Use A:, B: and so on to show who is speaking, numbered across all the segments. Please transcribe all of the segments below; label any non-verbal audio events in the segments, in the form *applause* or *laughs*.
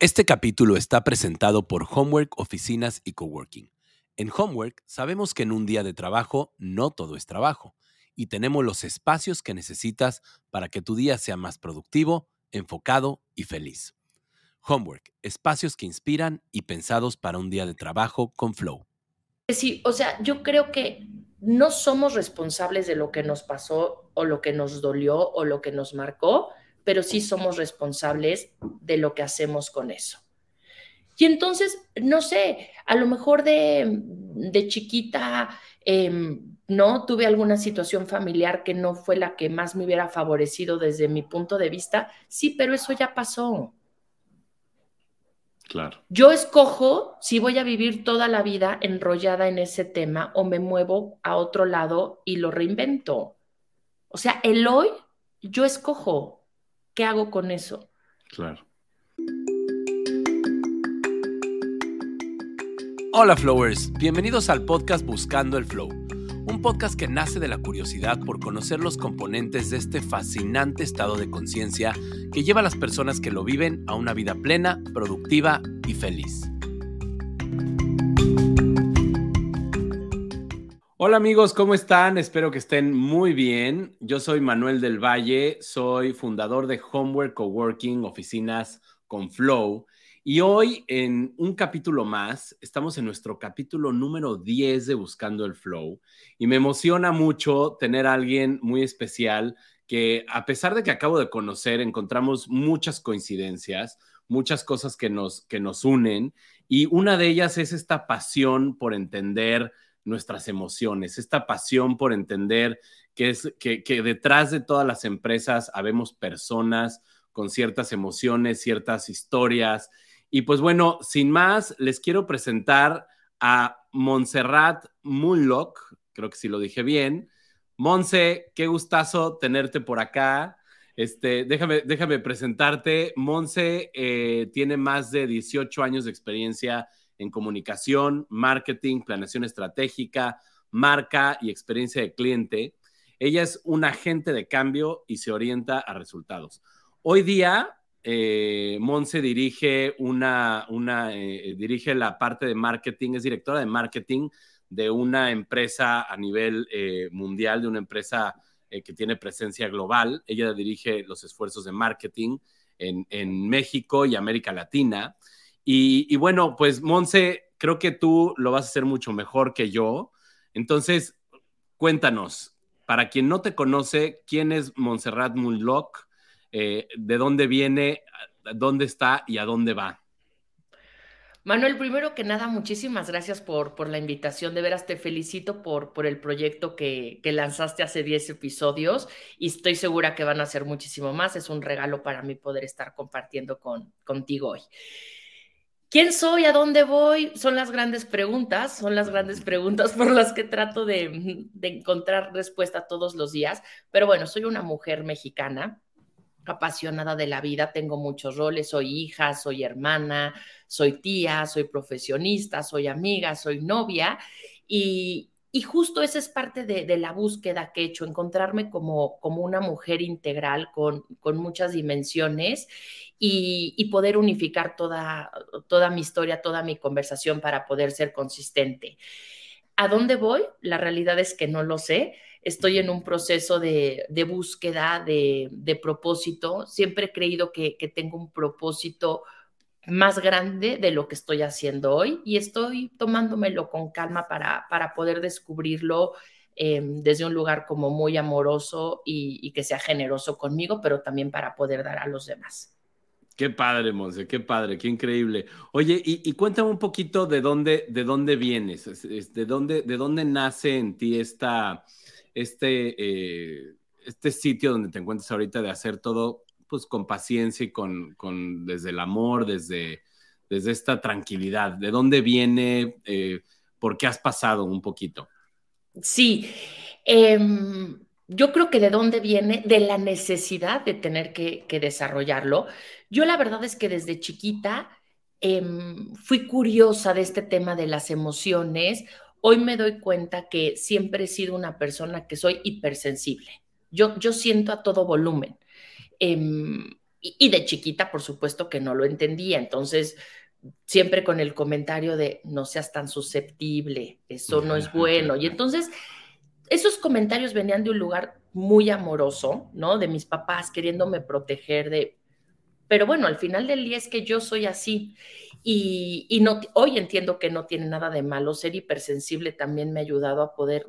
A: Este capítulo está presentado por Homework Oficinas y Coworking. En Homework sabemos que en un día de trabajo no todo es trabajo y tenemos los espacios que necesitas para que tu día sea más productivo, enfocado y feliz. Homework, espacios que inspiran y pensados para un día de trabajo con flow.
B: Sí, o sea, yo creo que no somos responsables de lo que nos pasó o lo que nos dolió o lo que nos marcó, pero sí somos responsables de lo que hacemos con eso. Y entonces, no sé, a lo mejor de, chiquita, em, no tuve alguna situación familiar que no fue la que más me hubiera favorecido desde mi punto de vista, sí, pero eso ya pasó.
A: Claro.
B: Yo escojo si voy a vivir toda la vida enrollada en ese tema o me muevo a otro lado y lo reinvento. O sea, el hoy yo escojo. ¿Qué hago con eso?
A: Claro. Hola Flowers, bienvenidos al podcast Buscando el Flow, un podcast que nace de la curiosidad por conocer los componentes de este fascinante estado de conciencia que lleva a las personas que lo viven a una vida plena, productiva y feliz. Hola amigos, ¿cómo están? Espero que estén muy bien. Yo soy Manuel del Valle, soy fundador de Homework Coworking, oficinas con Flow. Y hoy en un capítulo más, estamos en nuestro capítulo número 10 de Buscando el Flow. Y me emociona mucho tener a alguien muy especial que a pesar de que acabo de conocer, encontramos muchas coincidencias, muchas cosas que nos, que nos unen. Y una de ellas es esta pasión por entender nuestras emociones, esta pasión por entender que, es, que, detrás de todas las empresas habemos personas con ciertas emociones, ciertas historias. Y pues bueno, sin más, les quiero presentar a Montserrat Munlock, creo que sí lo dije bien. Monse, qué gustazo tenerte por acá. Este, déjame, déjame presentarte. Monse eh, tiene más de 18 años de experiencia en comunicación, marketing, planeación estratégica, marca y experiencia de cliente. Ella es un agente de cambio y se orienta a resultados. Hoy día, eh, Monse dirige, una, una eh, dirige la parte de marketing, es directora de marketing de una empresa a nivel eh, mundial, de una empresa que tiene presencia global. Ella dirige los esfuerzos de marketing en, en México y América Latina. Y, bueno, pues Monse, creo que tú lo vas a hacer mucho mejor que yo. Entonces, cuéntanos, para quien no te conoce, ¿quién es Montserrat Munlock? Eh, ¿De dónde viene? ¿Dónde está y a dónde va?
B: Manuel, primero que nada, muchísimas gracias por, por la invitación. De veras te felicito por, por el proyecto que, que, lanzaste hace 10 episodios y estoy segura que van a ser muchísimo más. Es un regalo para mí poder estar compartiendo con, contigo hoy. ¿Quién soy? ¿A dónde voy? Son las grandes preguntas, son las grandes preguntas por las que trato de, encontrar respuesta todos los días. Pero bueno, soy una mujer mexicana, apasionada de la vida, tengo muchos roles, soy hija, soy hermana, soy tía, soy profesionista, soy amiga, soy novia y, y justo esa es parte de, la búsqueda que he hecho, encontrarme como, como una mujer integral con, con muchas dimensiones y, poder unificar toda, toda mi historia, toda mi conversación para poder ser consistente. ¿A dónde voy? La realidad es que no lo sé. Estoy en un proceso de, búsqueda, de, propósito. Siempre he creído que, tengo un propósito más grande de lo que estoy haciendo hoy y estoy tomándomelo con calma para, para poder descubrirlo em, desde un lugar como muy amoroso y, que sea generoso conmigo, pero también para poder dar a los demás.
A: Qué padre, Monse, qué padre, qué increíble. Oye, y, cuéntame un poquito de dónde, de dónde vienes, de dónde, de dónde nace en ti esta, este, eh, este sitio donde te encuentras ahorita de hacer todo pues con paciencia y con, con desde el amor, desde, desde esta tranquilidad. ¿De dónde viene? Eh, ¿Por qué has pasado un poquito?
B: Sí, eh, yo creo que de dónde viene, de la necesidad de tener que, desarrollarlo. Yo la verdad es que desde chiquita em, fui curiosa de este tema de las emociones. Hoy me doy cuenta que siempre he sido una persona que soy hipersensible. Yo, yo siento a todo volumen. Em, y, de chiquita, por supuesto que no lo entendía. Entonces, siempre con el comentario de no seas tan susceptible, eso no es bueno. Y entonces, esos comentarios venían de un lugar muy amoroso, ¿no? De mis papás queriéndome proteger de... Pero bueno, al final del día es que yo soy así. Y, hoy entiendo que no tiene nada de malo. Ser hipersensible también me ha ayudado a poder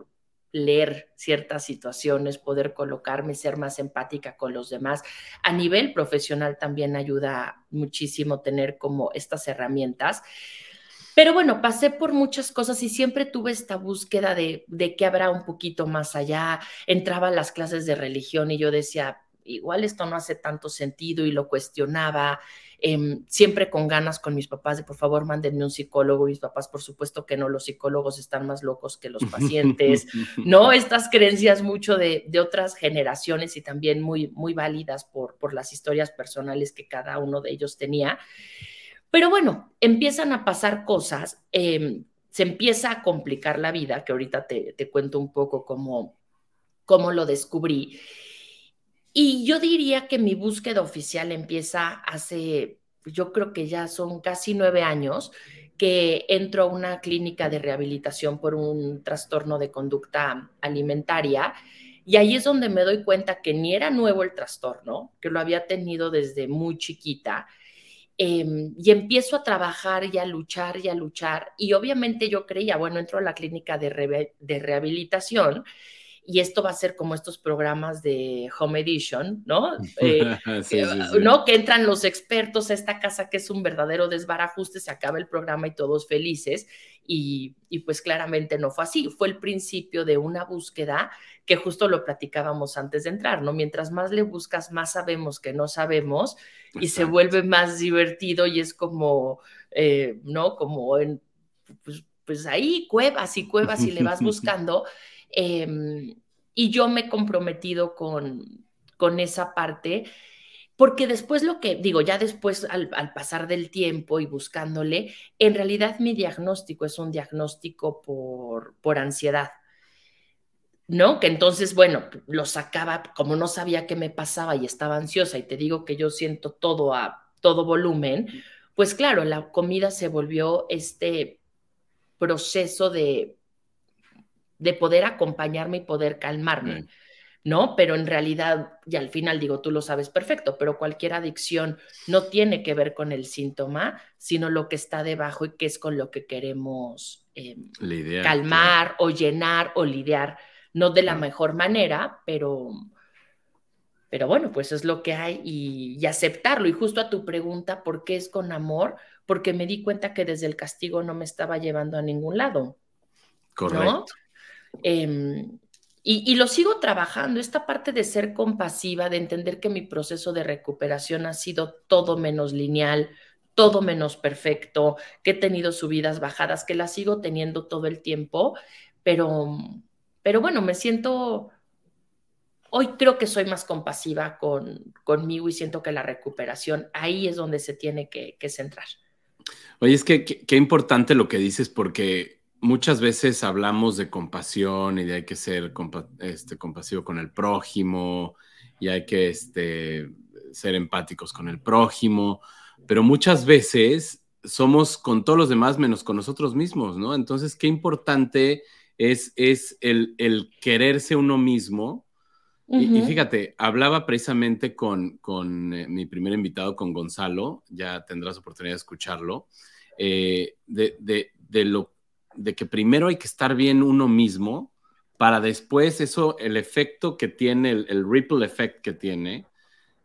B: leer ciertas situaciones, poder colocarme, ser más empática con los demás. A nivel profesional también ayuda muchísimo tener como estas herramientas. Pero bueno, pasé por muchas cosas y siempre tuve esta búsqueda de, de qué habrá un poquito más allá. Entraba a las clases de religión y yo decía, igual esto no hace tanto sentido y lo cuestionaba. Em, siempre con ganas con mis papás de por favor mándenme un psicólogo. Mis papás, por supuesto que no, los psicólogos están más locos que los *laughs* pacientes, ¿no? Estas creencias mucho de, de, otras generaciones y también muy, muy válidas por, por las historias personales que cada uno de ellos tenía. Pero bueno, empiezan a pasar cosas, em, se empieza a complicar la vida, que ahorita te, te cuento un poco cómo, cómo lo descubrí. Y yo diría que mi búsqueda oficial empieza hace, yo creo que ya son casi nueve años que entro a una clínica de rehabilitación por un trastorno de conducta alimentaria. Y ahí es donde me doy cuenta que ni era nuevo el trastorno, que lo había tenido desde muy chiquita. Em, y empiezo a trabajar y a luchar y a luchar. Y obviamente yo creía, bueno, entro a la clínica de, de rehabilitación y esto va a ser como estos programas de Home Edition, ¿no? *laughs* Eh, ¿no? Que entran los expertos a esta casa que es un verdadero desbarajuste, se acaba el programa y todos felices. Y, y, pues claramente no fue así, fue el principio de una búsqueda que justo lo platicábamos antes de entrar, ¿no? Mientras más le buscas, más sabemos que no sabemos y se vuelve más divertido y es como, eh, ¿no? Como en, pues, pues ahí cuevas y cuevas y le vas *laughs* buscando. Em, y yo me he comprometido con, con esa parte, porque después lo que digo, ya después al, pasar del tiempo y buscándole, en realidad mi diagnóstico es un diagnóstico por, por ansiedad. ¿no? Que entonces, bueno, lo sacaba, como no sabía qué me pasaba y estaba ansiosa, y te digo que yo siento todo a todo volumen, pues claro, la comida se volvió este proceso de de poder acompañarme y poder calmarme, ¿no? Pero en realidad, y al final digo, tú lo sabes perfecto, pero cualquier adicción no tiene que ver con el síntoma, sino lo que está debajo y que es con lo que queremos em, calmar o llenar o lidiar, no de la mejor manera, pero... Pero bueno, pues es lo que hay y, y, aceptarlo. Y justo a tu pregunta, ¿por qué es con amor? Porque me di cuenta que desde el castigo no me estaba llevando a ningún lado. Correcto. Em, y, lo sigo trabajando, esta parte de ser compasiva, de entender que mi proceso de recuperación ha sido todo menos lineal, todo menos perfecto, que he tenido subidas, bajadas, que las sigo teniendo todo el tiempo, pero, pero bueno, me siento, hoy creo que soy más compasiva con, conmigo y siento que la recuperación ahí es donde se tiene que, centrar.
A: Oye, es que qué importante lo que dices porque muchas veces hablamos de compasión y de hay que ser este, compasivo con el prójimo y hay que este, ser empáticos con el prójimo, pero muchas veces somos con todos los demás menos con nosotros mismos, ¿no? Entonces, qué importante es, es el, quererse uno mismo. y, fíjate, hablaba precisamente con, con eh, mi primer invitado, con Gonzalo, ya tendrás oportunidad de escucharlo, eh, de, de, de lo de que primero hay que estar bien uno mismo para después eso, el efecto que tiene, el, ripple effect que tiene,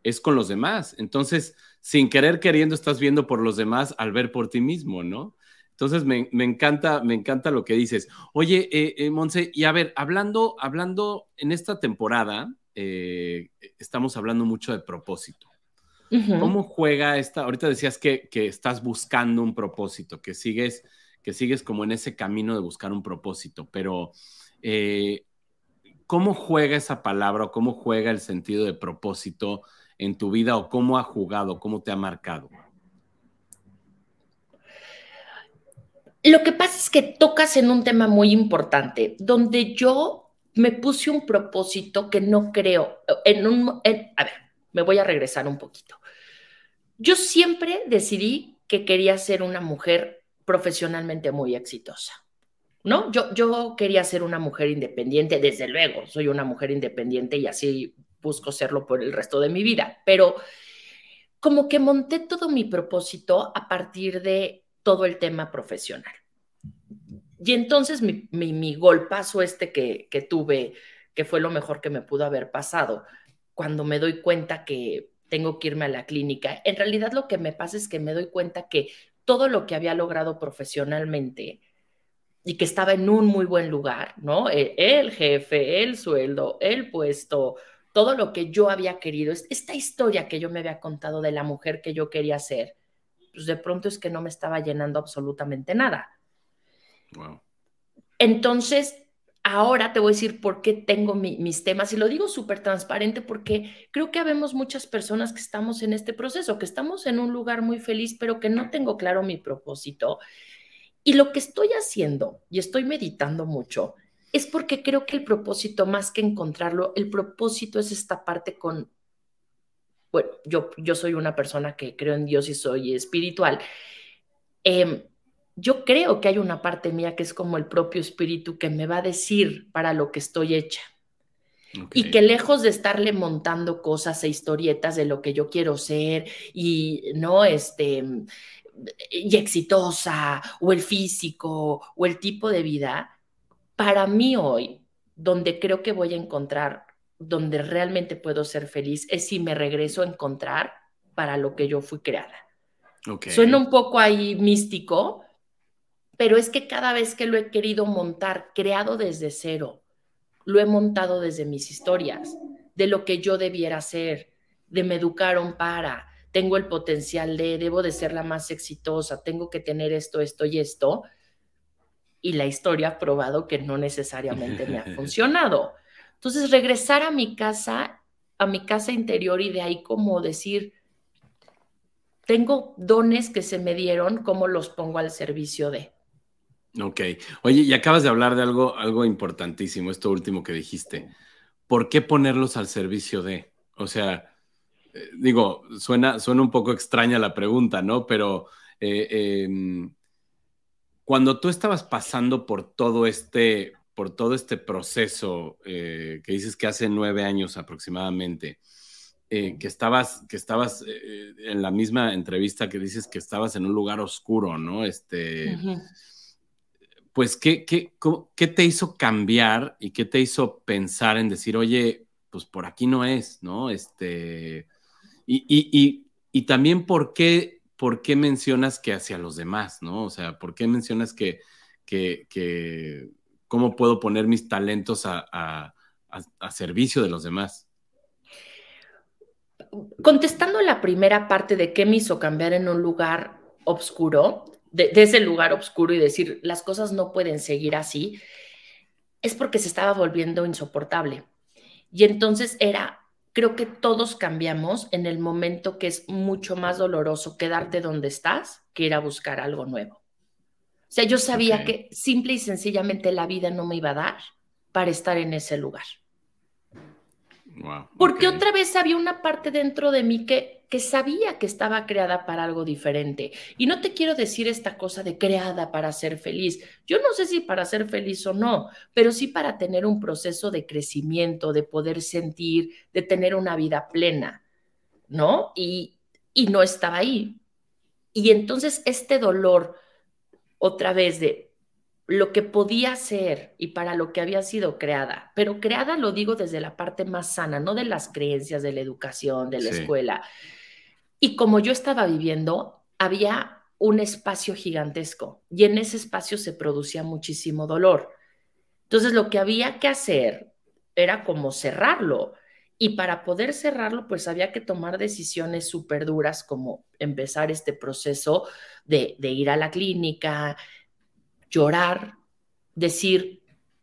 A: es con los demás. Entonces, sin querer queriendo, estás viendo por los demás al ver por ti mismo, ¿no? Entonces, me, encanta, me encanta lo que dices. Oye, eh, eh, Monse, y a ver, hablando, hablando en esta temporada, eh, estamos hablando mucho de propósito. ¿Cómo juega esta? Ahorita decías que, que estás buscando un propósito, que sigues que sigues como en ese camino de buscar un propósito, pero eh, ¿cómo juega esa palabra o cómo juega el sentido de propósito en tu vida o cómo ha jugado, cómo te ha marcado?
B: Lo que pasa es que tocas en un tema muy importante, donde yo me puse un propósito que no creo, en un, a ver, me voy a regresar un poquito. yo siempre decidí que quería ser una mujer profesionalmente muy exitosa. ¿No? Yo, yo quería ser una mujer independiente, desde luego, soy una mujer independiente y así busco serlo por el resto de mi vida, pero como que monté todo mi propósito a partir de todo el tema profesional. Y entonces mi, mi, golpazo este que, que tuve, que fue lo mejor que me pudo haber pasado, cuando me doy cuenta que tengo que irme a la clínica, en realidad lo que me pasa es que me doy cuenta que todo lo que había logrado profesionalmente y que estaba en un muy buen lugar, ¿no? E, el jefe, el sueldo, el puesto, todo lo que yo había querido, esta historia que yo me había contado de la mujer que yo quería ser, pues de pronto es que no me estaba llenando absolutamente nada. Entonces, ahora te voy a decir por qué tengo mis temas y lo digo súper transparente porque creo que habemos muchas personas que estamos en este proceso, que estamos en un lugar muy feliz, pero que no tengo claro mi propósito. Y lo que estoy haciendo y estoy meditando mucho es porque creo que el propósito, más que encontrarlo, el propósito es esta parte con, bueno, yo, yo soy una persona que creo en Dios y soy espiritual. Em, yo creo que hay una parte mía que es como el propio espíritu que me va a decir para lo que estoy hecha. Y que lejos de estarle montando cosas e historietas de lo que yo quiero ser y no este y exitosa o el físico o el tipo de vida, para mí hoy, donde creo que voy a encontrar, donde realmente puedo ser feliz, es si me regreso a encontrar para lo que yo fui creada. Suena un poco ahí místico, pero es que cada vez que lo he querido montar, creado desde cero, lo he montado desde mis historias, de lo que yo debiera ser, de me educaron para, tengo el potencial de, debo de ser la más exitosa, tengo que tener esto, esto y esto y la historia ha probado que no necesariamente me ha *laughs* funcionado. Entonces, regresar a mi casa, a mi casa interior y de ahí como decir, tengo dones que se me dieron, ¿cómo los pongo al servicio de?
A: Ok. Oye, y acabas de hablar de algo, algo importantísimo, esto último que dijiste. ¿Por qué ponerlos al servicio de? O sea, eh, digo, suena, suena un poco extraña la pregunta, ¿no? Pero eh, em, cuando tú estabas pasando por todo este, por todo este proceso eh, que dices que hace nueve años aproximadamente, que estabas, que estabas en la misma entrevista que dices que estabas en un lugar oscuro, ¿no? Este, Pues, ¿qué, qué, ¿qué te hizo cambiar y qué te hizo pensar en decir, oye, pues por aquí no es, ¿no? Este, y, y, y, también por qué ¿por qué mencionas que hacia los demás, no? O sea, ¿por qué mencionas que, que, cómo puedo poner mis talentos a, servicio de los demás?
B: Contestando la primera parte de qué me hizo cambiar en un lugar oscuro, de, de, ese lugar oscuro y decir las cosas no pueden seguir así, es porque se estaba volviendo insoportable. Y entonces era creo que todos cambiamos en el momento que es mucho más doloroso quedarte donde estás que ir a buscar algo nuevo. O sea, yo sabía que simple y sencillamente la vida no me iba a dar para estar en ese lugar. Porque otra vez había una parte dentro de mí que, que sabía que estaba creada para algo diferente. Y no te quiero decir esta cosa de creada para ser feliz. Yo no sé si para ser feliz o no, pero sí para tener un proceso de crecimiento, de poder sentir, de tener una vida plena, ¿no? Y, y no estaba ahí. Y entonces este dolor, otra vez de lo que podía ser y para lo que había sido creada, pero creada lo digo desde la parte más sana, no de las creencias, de la educación, de la escuela. Y como yo estaba viviendo, había un espacio gigantesco y en ese espacio se producía muchísimo dolor. Entonces lo que había que hacer era como cerrarlo. Y para poder cerrarlo, pues había que tomar decisiones súper duras como empezar este proceso de, de ir a la clínica, llorar, decir,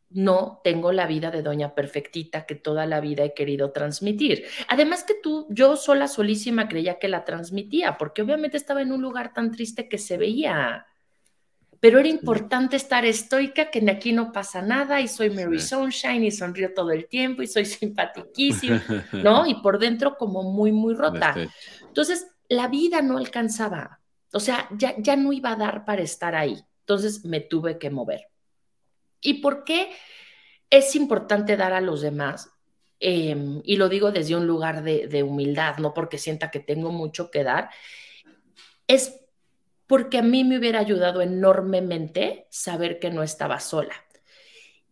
B: no tengo la vida de doña perfectita que toda la vida he querido transmitir. Además que tú, yo sola, solísima, creía que la transmitía, porque obviamente estaba en un lugar tan triste que se veía. Pero era importante estar estoica, que aquí no pasa nada y soy Mary Sunshine y sonrío todo el tiempo y soy simpatiquísima, *laughs* ¿no? Y por dentro como muy, muy rota. Entonces, la vida no alcanzaba. O sea, ya, ya no iba a dar para estar ahí. Entonces me tuve que mover. ¿Y por qué es importante dar a los demás? Em, y lo digo desde un lugar de, humildad, no porque sienta que tengo mucho que dar, es porque a mí me hubiera ayudado enormemente saber que no estaba sola,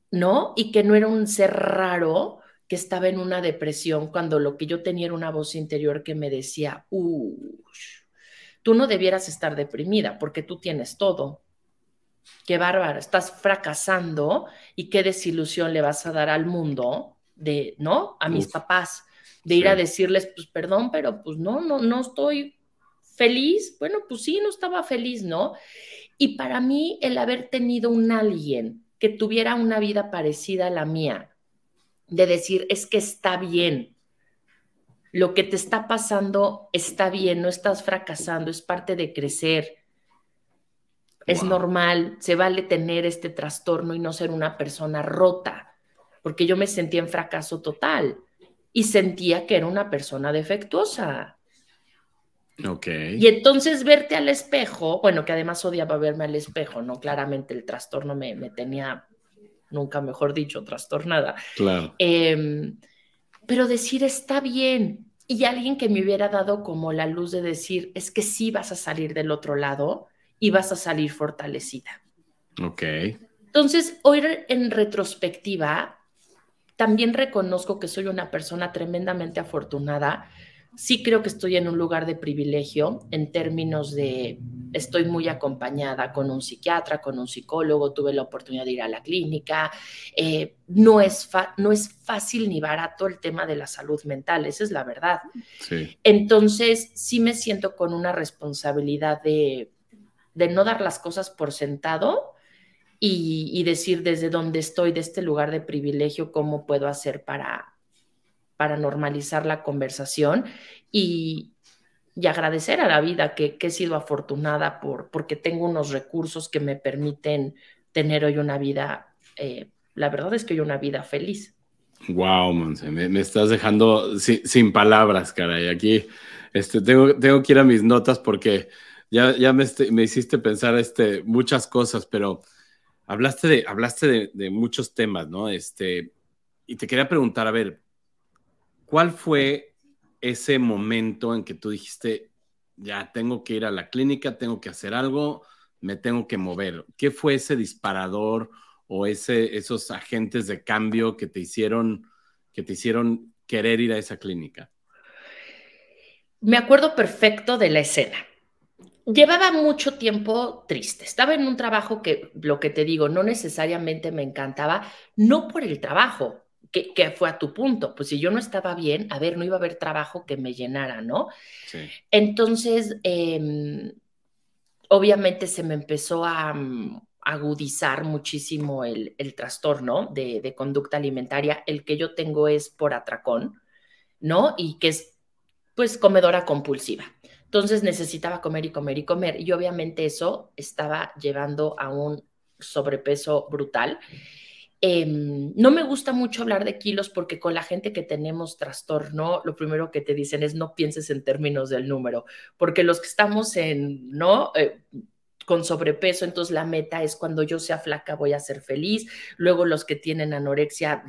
B: ¿no? Y que no era un ser raro que estaba en una depresión cuando lo que yo tenía era una voz interior que me decía, tú no debieras estar deprimida porque tú tienes todo. Qué bárbaro, estás fracasando y qué desilusión le vas a dar al mundo de, ¿no? A mis papás, de ir a decirles, pues perdón, pero pues no, no, no estoy feliz. Bueno, pues sí, no estaba feliz, ¿no? Y para mí el haber tenido un alguien que tuviera una vida parecida a la mía, de decir, es que está bien, lo que te está pasando está bien, no estás fracasando, es parte de crecer. Es normal, se vale tener este trastorno y no ser una persona rota, porque yo me sentía en fracaso total y sentía que era una persona defectuosa.
A: Ok.
B: Y entonces verte al espejo, bueno, que además odiaba verme al espejo, ¿no? Claramente el trastorno me, me tenía nunca mejor dicho, trastornada.
A: Claro.
B: Em, pero decir está bien. Y alguien que me hubiera dado como la luz de decir, es que sí vas a salir del otro lado y vas a salir fortalecida.
A: Ok.
B: Entonces, hoy en retrospectiva, también reconozco que soy una persona tremendamente afortunada sí creo que estoy en un lugar de privilegio en términos de estoy muy acompañada con un psiquiatra, con un psicólogo, tuve la oportunidad de ir a la clínica. Eh, no, es no es fácil ni barato el tema de la salud mental, esa es la verdad. Entonces, sí me siento con una responsabilidad de, no dar las cosas por sentado. Y, y decir desde dónde estoy, de este lugar de privilegio, cómo puedo hacer para, para normalizar la conversación y, agradecer a la vida que, he sido afortunada por, porque tengo unos recursos que me permiten tener hoy una vida, eh, la verdad es que hoy una vida feliz.
A: Wow, Monse, me, estás dejando sin, palabras, caray. Aquí este, tengo, tengo que ir a mis notas porque ya, ya me, este, me hiciste pensar este, muchas cosas, pero hablaste de, hablaste de, de, muchos temas, ¿no? Este, y te quería preguntar, a ver, ¿Cuál fue ese momento en que tú dijiste, ya tengo que ir a la clínica, tengo que hacer algo, me tengo que mover? ¿Qué fue ese disparador o ese, esos agentes de cambio que te hicieron, que te hicieron querer ir a esa clínica?
B: Me acuerdo perfecto de la escena. Llevaba mucho tiempo triste. Estaba en un trabajo que, lo que te digo, no necesariamente me encantaba, no por el trabajo, que, fue a tu punto, pues si yo no estaba bien, a ver, no iba a haber trabajo que me llenara, ¿no? Sí. Entonces, em, obviamente se me empezó a mm, agudizar muchísimo el, trastorno de, de, conducta alimentaria. El que yo tengo es por atracón, ¿no? Y que es, pues, comedora compulsiva. Entonces necesitaba comer y comer y comer. Y obviamente eso estaba llevando a un sobrepeso brutal. Em, no me gusta mucho hablar de kilos porque con la gente que tenemos trastorno, lo primero que te dicen es no pienses en términos del número, porque los que estamos en, ¿no? Eh, con sobrepeso, entonces la meta es cuando yo sea flaca voy a ser feliz. Luego los que tienen anorexia,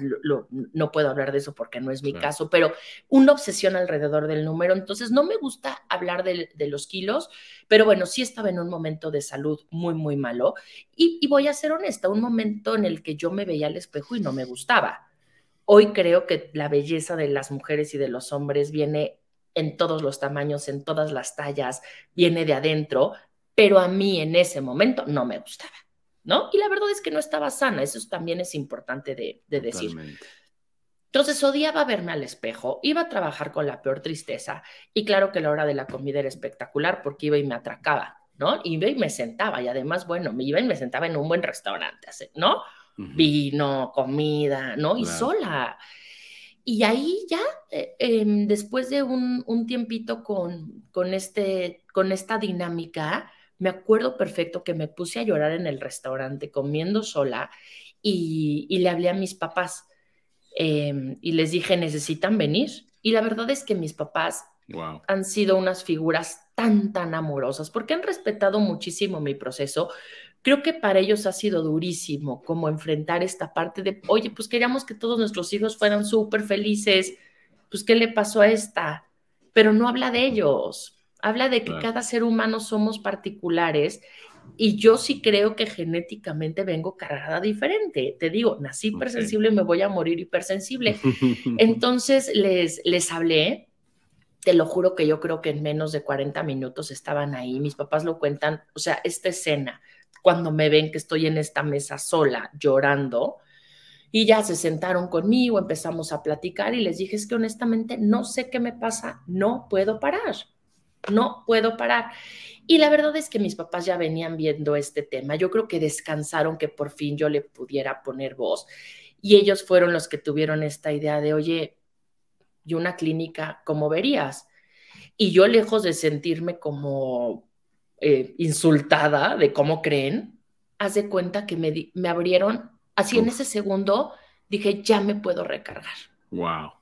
B: no puedo hablar de eso porque no es mi caso, pero una obsesión alrededor del número. Entonces no me gusta hablar de, los kilos, pero bueno, sí estaba en un momento de salud muy, muy malo. Y, y voy a ser honesta, un momento en el que yo me veía al espejo y no me gustaba. Hoy creo que la belleza de las mujeres y de los hombres viene en todos los tamaños, en todas las tallas, viene de adentro, pero a mí en ese momento no me gustaba, ¿no? Y la verdad es que no estaba sana, eso también es importante de, decir. Entonces odiaba verme al espejo, iba a trabajar con la peor tristeza y claro que la hora de la comida era espectacular porque iba y me atracaba, ¿no? Iba y me sentaba y además, bueno, me iba y me sentaba en un buen restaurante, ¿no? Vino, comida, ¿no? Y sola. Y ahí ya, eh, em, después de un, un tiempito con, con, este, con esta dinámica, me acuerdo perfecto que me puse a llorar en el restaurante comiendo sola y, le hablé a mis papás em, y les dije, necesitan venir. Y la verdad es que mis papás Han sido unas figuras tan, tan amorosas, porque han respetado muchísimo mi proceso. Creo que para ellos ha sido durísimo como enfrentar esta parte de, oye, pues queríamos que todos nuestros hijos fueran súper felices, pues ¿qué le pasó a esta? Pero no habla de ellos, habla de que cada ser humano somos particulares y yo sí creo que genéticamente vengo cargada diferente. Te digo, nací hipersensible y me voy a morir hipersensible. *laughs* Entonces les, les hablé, te lo juro que yo creo que en menos de 40 minutos estaban ahí. Mis papás lo cuentan, o sea, esta escena, cuando me ven que estoy en esta mesa sola llorando, y ya se sentaron conmigo, empezamos a platicar y les dije, es que honestamente no sé qué me pasa, no puedo parar, no puedo parar. Y la verdad es que mis papás ya venían viendo este tema. Yo creo que descansaron que por fin yo le pudiera poner voz. Y ellos fueron los que tuvieron esta idea de, oye, y una clínica, ¿cómo verías? Y yo lejos de sentirme como eh, insultada de cómo creen, haz de cuenta que me, me abrieron Así en ese segundo dije, ya me puedo recargar.
A: Wow.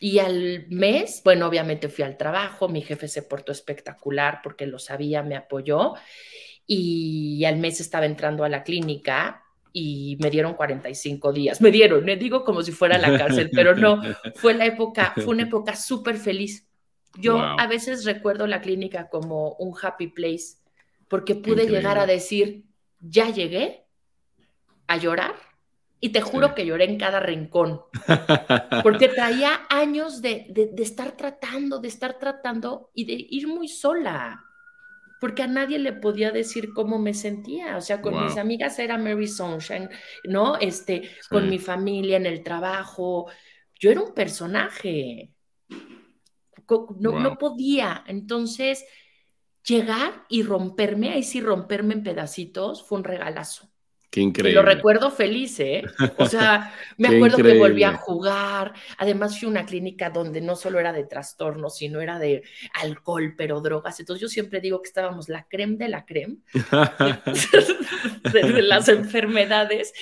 B: Y al mes, bueno, obviamente fui al trabajo, mi jefe se portó espectacular porque lo sabía, me apoyó. Y al mes estaba entrando a la clínica y me dieron 45 días. Me dieron, me digo como si fuera la cárcel, pero no, *laughs* fue la época, fue una *laughs* época súper feliz. Yo a veces recuerdo la clínica como un happy place porque pude llegar a decir, ya llegué a llorar y te juro que lloré en cada rincón, porque traía años de, de, estar tratando, de estar tratando y de ir muy sola, porque a nadie le podía decir cómo me sentía, o sea, con mis amigas era Mary Sunshine, ¿no? Este, con mi familia en el trabajo, yo era un personaje, no, no podía, entonces llegar y romperme, ahí sí romperme en pedacitos, fue un regalazo.
A: Qué increíble.
B: lo recuerdo feliz, ¿eh? O sea, *laughs* me acuerdo que volví a jugar. Además, fui a una clínica donde no solo era de trastornos, sino era de alcohol, pero drogas. Entonces, yo siempre digo que estábamos la creme de la creme de, las *laughs* enfermedades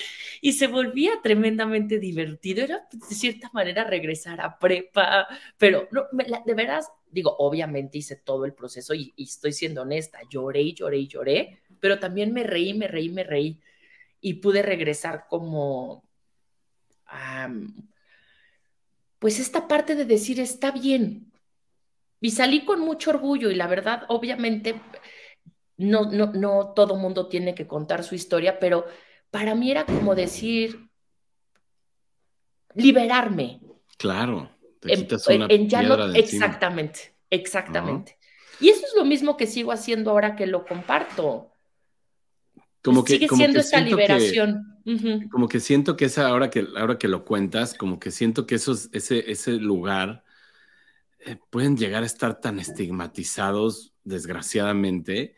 B: y se volvía tremendamente divertido. Era, de cierta manera, regresar a prepa, pero no, de veras, digo, obviamente hice todo el proceso y, y estoy siendo honesta. Lloré y lloré y lloré, pero también me reí, me reí, me reí y pude regresar como, pues esta parte de decir, está bien. Y salí con mucho orgullo y la verdad, obviamente, no, no, no todo mundo tiene que contar su historia, pero para mí era como decir, liberarme.
A: Claro.
B: Te en, ya no, exactamente, exactamente. Y eso es lo mismo que sigo haciendo ahora que lo comparto.
A: Como que,
B: sigue siendo esa liberación.
A: Como que siento que esa, ahora que, ahora que lo cuentas, como que siento que esos, ese, ese lugar eh, pueden llegar a estar tan estigmatizados, desgraciadamente,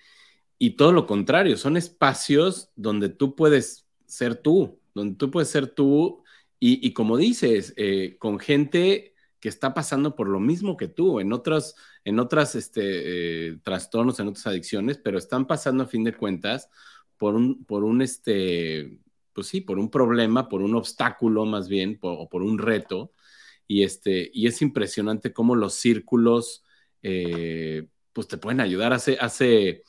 A: y todo lo contrario, son espacios donde tú puedes ser tú, donde tú puedes ser tú, y, como dices, eh, con gente que está pasando por lo mismo que tú, en otros, en otras este, eh, trastornos, en otras adicciones, pero están pasando a fin de cuentas por un, por un, este, pues sí, por un problema, por un obstáculo más bien, o por un reto. Y, este, y es impresionante cómo los círculos, eh, pues te pueden ayudar. Hace, hace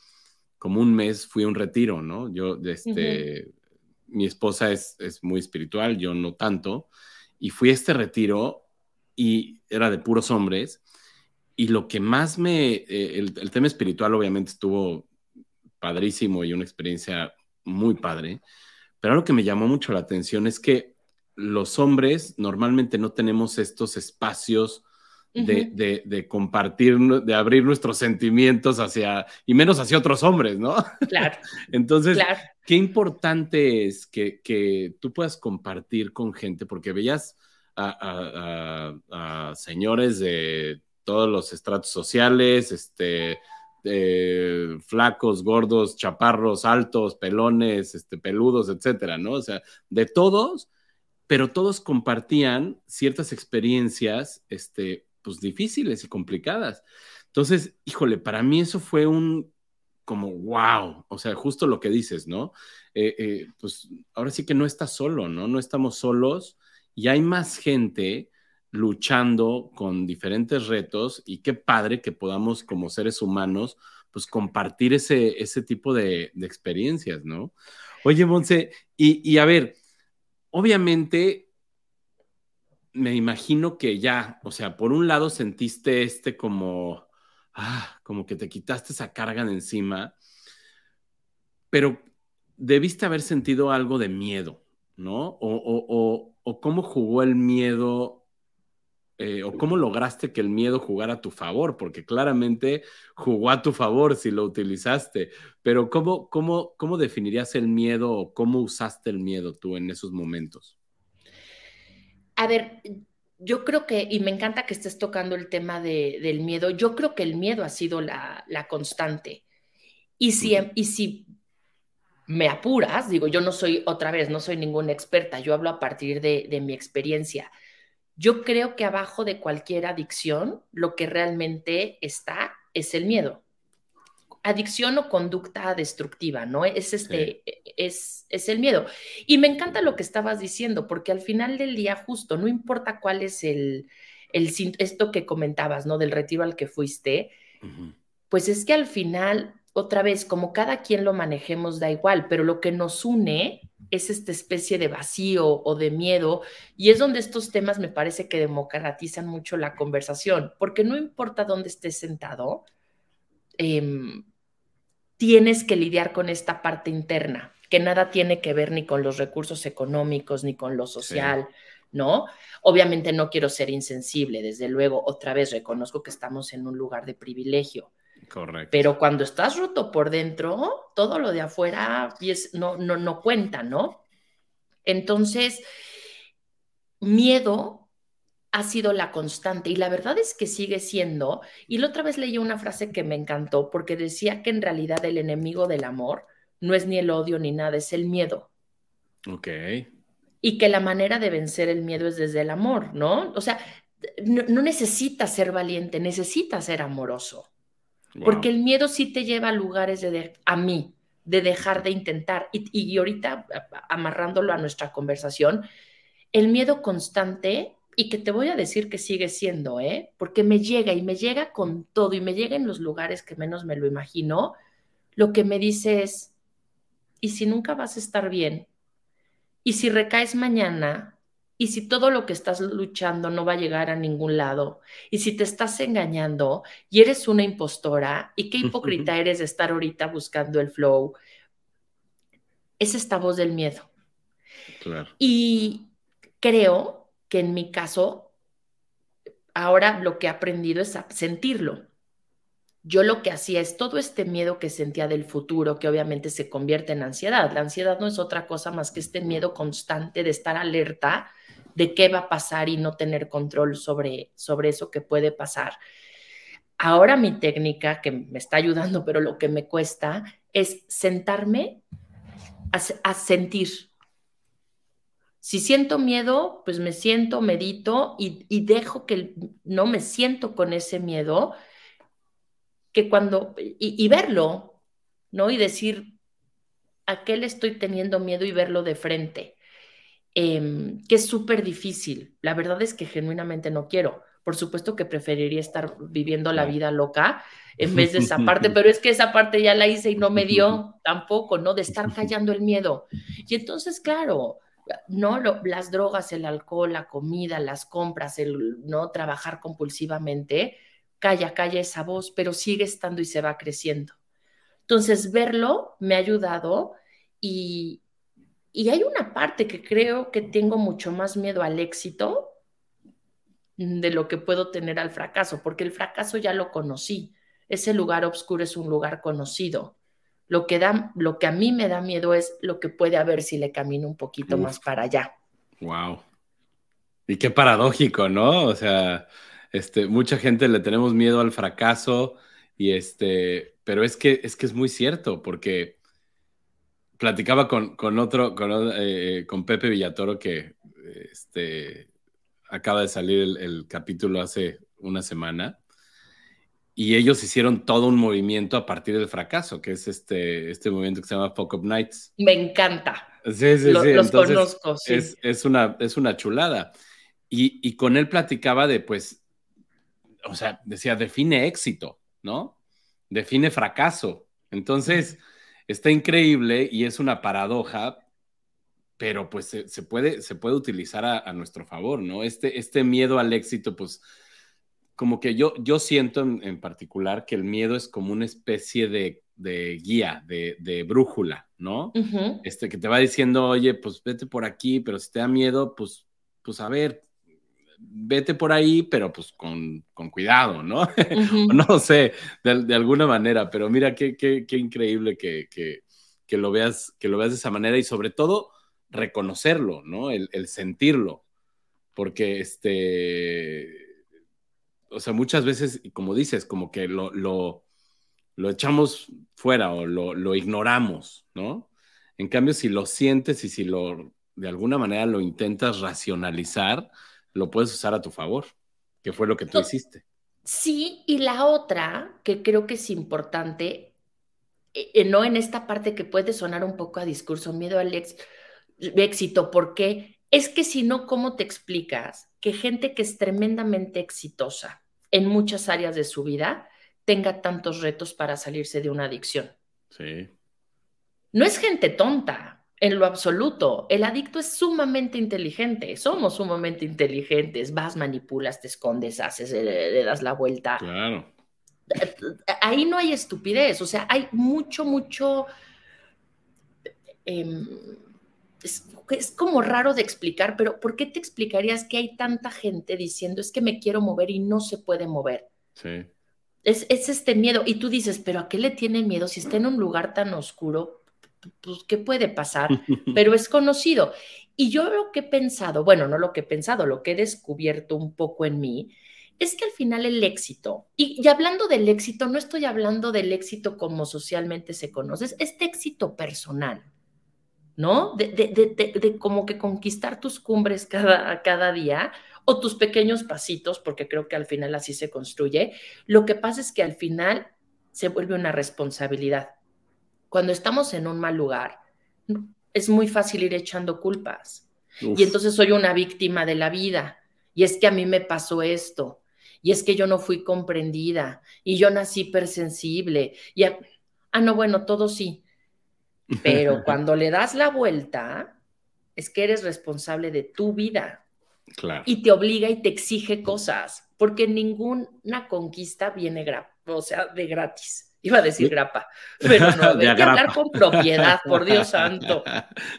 A: como un mes fui a un retiro, ¿no? Yo, este, mi esposa es, es muy espiritual, yo no tanto. Y fui a este retiro y era de puros hombres. Y lo que más me, eh, el, el, tema espiritual obviamente estuvo padrísimo y una experiencia muy padre. Pero lo que me llamó mucho la atención es que los hombres normalmente no tenemos estos espacios de, compartir, de abrir nuestros sentimientos hacia, y menos hacia otros hombres, ¿no?
B: Claro. *laughs*
A: Entonces, qué importante es que, tú puedas compartir con gente, porque veías a señores de todos los estratos sociales, este, eh, flacos, gordos, chaparros, altos, pelones, este, peludos, etcétera, ¿no? O sea, de todos, pero todos compartían ciertas experiencias, este, pues difíciles y complicadas. Entonces, híjole, para mí eso fue un como wow, o sea, justo lo que dices, ¿no? Eh, eh, pues ahora sí que no estás solo, ¿no? No estamos solos y hay más gente luchando con diferentes retos y qué padre que podamos como seres humanos pues compartir ese, ese tipo de, experiencias, ¿no? Oye, Monse, y, y a ver, obviamente me imagino que ya, o sea, por un lado sentiste este como, ah, como que te quitaste esa carga de encima, pero debiste haber sentido algo de miedo, ¿no? O, o, o, cómo jugó el miedo, eh, o cómo lograste que el miedo jugara a tu favor, porque claramente jugó a tu favor si lo utilizaste, pero ¿cómo, cómo, cómo definirías el miedo o cómo usaste el miedo tú en esos momentos?
B: A ver, yo creo que, y me encanta que estés tocando el tema del miedo, yo creo que el miedo ha sido la, constante. Y si, y si me apuras, digo, yo no soy otra vez, no soy ninguna experta, yo hablo a partir de, de mi experiencia. Yo creo que abajo de cualquier adicción, lo que realmente está es el miedo adicción o conducta destructiva, ¿no? Es este, es, es el miedo. Y me encanta lo que estabas diciendo, porque al final del día, justo, no importa cuál es el, el esto que comentabas, ¿no? Del retiro al que fuiste, pues es que al final, otra vez, como cada quien lo manejemos, da igual, pero lo que nos une es esta especie de vacío o de miedo, y es donde estos temas me parece que democratizan mucho la conversación, porque no importa dónde estés sentado, eh, tienes que lidiar con esta parte interna, que nada tiene que ver ni con los recursos económicos ni con lo social, ¿no? Obviamente no quiero ser insensible, desde luego, otra vez reconozco que estamos en un lugar de privilegio.
A: Correcto.
B: Pero cuando estás roto por dentro, todo lo de afuera no, no, no cuenta, ¿no? Entonces, miedo ha sido la constante y la verdad es que sigue siendo, y la otra vez leí una frase que me encantó porque decía que en realidad el enemigo del amor no es ni el odio ni nada, es el miedo.
A: Ok.
B: Y que la manera de vencer el miedo es desde el amor, ¿no? O sea, no, no necesitas ser valiente, necesitas ser amoroso. Porque el miedo sí te lleva a lugares de, a mí, de dejar de intentar. Y, y ahorita, amarrándolo a nuestra conversación, el miedo constante y que te voy a decir que sigue siendo, ¿eh? Porque me llega y me llega con todo y me llega en los lugares que menos me lo imagino, lo que me dice es, ¿y si nunca vas a estar bien? ¿Y si recaes mañana? ¿Y si todo lo que estás luchando no va a llegar a ningún lado? ¿Y si te estás engañando y eres una impostora? ¿Y qué hipócrita eres de estar ahorita buscando el flow? Es esta voz del miedo.
A: Claro.
B: Y creo que en mi caso, ahora lo que he aprendido es a sentirlo. Yo lo que hacía es todo este miedo que sentía del futuro, que obviamente se convierte en ansiedad. La ansiedad no es otra cosa más que este miedo constante de estar alerta de qué va a pasar y no tener control sobre, sobre eso que puede pasar. Ahora mi técnica, que me está ayudando, pero lo que me cuesta, es sentarme a, a sentir, si siento miedo, pues me siento, medito y, dejo que no me siento con ese miedo, que cuando, y, verlo, ¿no? Y decir, ¿a qué le estoy teniendo miedo y verlo de frente? Em, que es súper difícil. La verdad es que genuinamente no quiero. Por supuesto que preferiría estar viviendo la vida loca en vez de esa *laughs* parte, pero es que esa parte ya la hice y no me dio *laughs* tampoco, ¿no? De estar callando el miedo. Y entonces, claro, no las drogas, el alcohol, la comida, las compras, el no trabajar compulsivamente, calla, calla esa voz, pero sigue estando y se va creciendo. Entonces, verlo me ha ayudado y, y hay una parte que creo que tengo mucho más miedo al éxito de lo que puedo tener al fracaso, porque el fracaso ya lo conocí. Ese lugar oscuro es un lugar conocido. Lo que, da, lo que a mí me da miedo es lo que puede haber si le camino un poquito más para allá.
A: Wow. Y qué paradójico, ¿no? O sea, este, mucha gente le tenemos miedo al fracaso y este, pero es que es que es muy cierto porque platicaba con, otro, con, eh, con, Pepe Villatoro que este, acaba de salir el capítulo hace una semana y ellos hicieron todo un movimiento a partir del fracaso, que es este, este movimiento que se llama Fuck Up Nights.
B: Me encanta.
A: Sí, sí, sí. Los conozco, sí. Es, una, es una chulada. y, con él platicaba de, pues, o sea, decía, define éxito, ¿no? Define fracaso. Entonces, está increíble y es una paradoja, pero pues se, puede, se puede utilizar a, nuestro favor, ¿no? Este, este miedo al éxito, pues como que yo, yo siento en, particular que el miedo es como una especie de, guía, de, brújula, ¿no? Este que te va diciendo, oye, pues vete por aquí, pero si te da miedo, pues, pues a ver, vete por ahí, pero pues con, cuidado, ¿no? *laughs* no sé, de, alguna manera, pero mira qué, qué, qué increíble que, que, lo veas, que lo veas de esa manera y sobre todo reconocerlo, ¿no? El, el sentirlo, porque este o sea, muchas veces, como dices, como que lo, lo, echamos fuera o lo, ignoramos, ¿no? En cambio, si lo sientes y si lo, de alguna manera lo intentas racionalizar, lo puedes usar a tu favor, que fue lo que tú hiciste.
B: Sí, y la otra, que creo que es importante, eh, eh, no en esta parte que puede sonar un poco a discurso, miedo al éxito, porque es que si no, ¿cómo te explicas que gente que es tremendamente exitosa, en muchas áreas de su vida tenga tantos retos para salirse de una adicción.
A: Sí.
B: No es gente tonta, en lo absoluto. El adicto es sumamente inteligente, somos sumamente inteligentes. Vas, manipulas, te escondes, haces, le, das la vuelta.
A: Claro.
B: Ahí no hay estupidez, o sea, hay mucho, mucho... Em, es, es, como raro de explicar, pero ¿por qué te explicarías que hay tanta gente diciendo es que me quiero mover y no se puede mover?
A: Sí.
B: Es, este miedo. Y tú dices, pero ¿a qué le tiene miedo si está en un lugar tan oscuro? Pues, ¿qué puede pasar? *laughs* Pero es conocido. Y yo lo que he pensado, bueno, no lo que he pensado, lo que he descubierto un poco en mí, es que al final el éxito, y, y hablando del éxito, no estoy hablando del éxito como socialmente se conoce, es este éxito personal. ¿no? De, de, como que conquistar tus cumbres cada, cada día o tus pequeños pasitos, porque creo que al final así se construye. Lo que pasa es que al final se vuelve una responsabilidad. Cuando estamos en un mal lugar, es muy fácil ir echando culpas. Y entonces soy una víctima de la vida. Y es que a mí me pasó esto. Y es que yo no fui comprendida. Y yo nací hipersensible. Y ah, no, bueno, todo sí pero *laughs* cuando le das la vuelta, es que eres responsable de tu vida.
A: Claro.
B: Y te obliga y te exige cosas, porque ninguna conquista viene, o sea, de gratis. Iba a decir grapa, pero no, *laughs* hay que hablar con propiedad, por Dios santo. *laughs*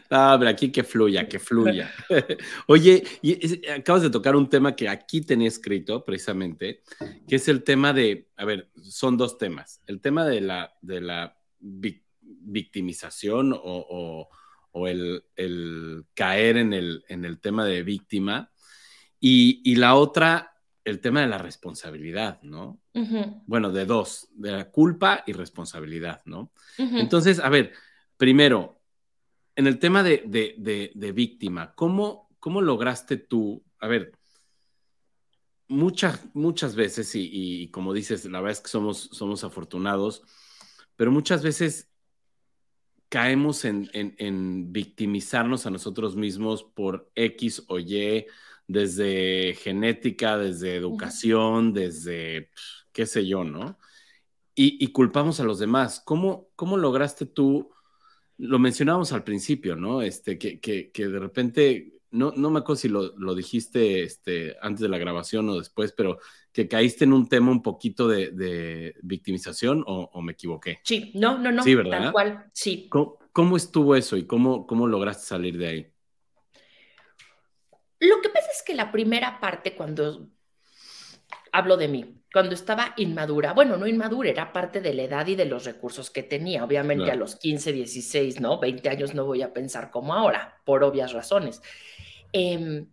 A: No, pero aquí que fluya, que fluya. *laughs* Oye, y acabas de tocar un tema que aquí tenía escrito precisamente, que es el tema de, a ver, son dos temas. El tema de la, de la victimización o, el, caer en el, en el, tema de víctima. Y, la otra, el tema de la responsabilidad, ¿no? Bueno, de dos, de la culpa y responsabilidad, ¿no? Entonces, a ver, primero, en el tema de, víctima, ¿cómo, ¿cómo lograste tú, a ver, muchas, muchas veces, y, como dices, la verdad es que somos, somos afortunados, pero muchas veces caemos en, victimizarnos a nosotros mismos por X o Y, desde genética, desde educación, desde qué sé yo, ¿no? Y, culpamos a los demás. ¿Cómo, cómo lograste tú? Lo mencionábamos al principio, ¿no? Este, que, que, de repente, no, no me acuerdo si lo, dijiste este, antes de la grabación o después, pero que caíste en un tema un poquito de, victimización o, me equivoqué.
B: Sí, no, no, no.
A: Sí, ¿verdad?
B: Tal cual, sí.
A: ¿Cómo, estuvo eso y cómo, cómo lograste salir de ahí?
B: Lo que pasa es que la primera parte, cuando hablo de mí, cuando estaba inmadura, bueno, no inmadura, era parte de la edad y de los recursos que tenía. Obviamente a los 15, 16, ¿no? 20 años no voy a pensar como ahora, por obvias razones. Eh,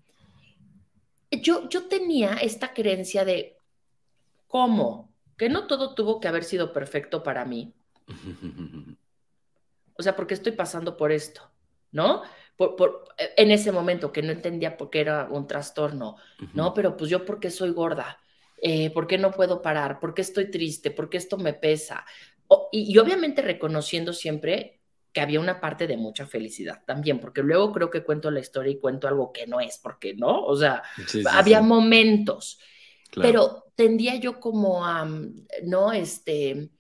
B: yo, yo tenía esta creencia de cómo, que no todo tuvo que haber sido perfecto para mí. *laughs* O sea, porque estoy pasando por esto, ¿no? Por, en ese momento que no entendía por qué era un trastorno, ¿no? Pero pues yo, ¿por qué soy gorda? Eh, ¿Por qué no puedo parar? ¿Por qué estoy triste? ¿Por qué esto me pesa? y, y, obviamente reconociendo siempre que había una parte de mucha felicidad también, porque luego creo que cuento la historia y cuento algo que no es, porque no, o sea, había momentos, pero tendía yo como a, ¿no? Este,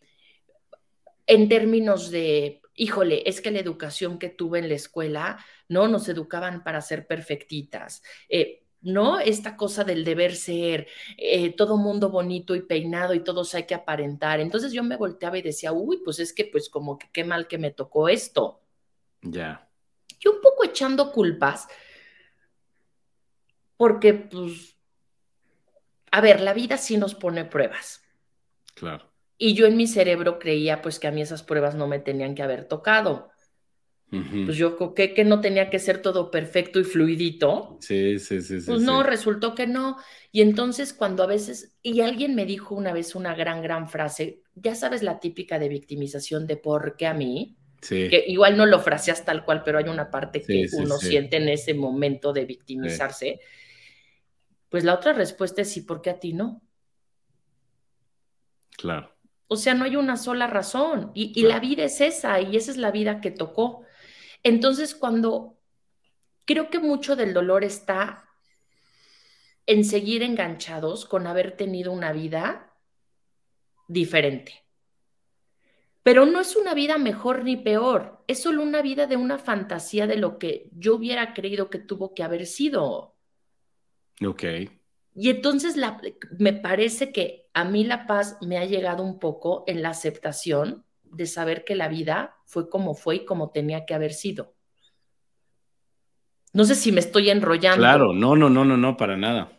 B: en términos de, híjole, es que la educación que tuve en la escuela, ¿no? Nos educaban para ser perfectitas. Eh, ¿no? Esta cosa del deber ser, eh, todo mundo bonito y peinado y todos hay que aparentar. Entonces yo me volteaba y decía, uy, pues es que pues como que qué mal que me tocó esto.
A: Ya.
B: Y un poco echando culpas, porque pues, a ver, la vida sí nos pone pruebas.
A: Claro.
B: Y yo en mi cerebro creía pues que a mí esas pruebas no me tenían que haber tocado. Pues yo creo que no tenía que ser todo perfecto y fluidito.
A: Sí, sí, sí.
B: Pues no, resultó que no. Y entonces cuando a veces, y alguien me dijo una vez una gran, gran frase, ya sabes la típica de victimización de por qué a mí,
A: sí.
B: que igual no lo fraseas tal cual, pero hay una parte que uno siente en ese momento de victimizarse. Pues la otra respuesta es sí, ¿por qué a ti no?
A: Claro.
B: O sea, no hay una sola razón. Y, y la vida es esa, y esa es la vida que tocó. Entonces, cuando creo que mucho del dolor está en seguir enganchados con haber tenido una vida diferente. Pero no es una vida mejor ni peor, es solo una vida de una fantasía de lo que yo hubiera creído que tuvo que haber sido.
A: Ok.
B: Y entonces la, me parece que a mí la paz me ha llegado un poco en la aceptación de saber que la vida fue como fue y como tenía que haber sido. No sé si me estoy enrollando.
A: Claro, no, no, no, no, no, para nada.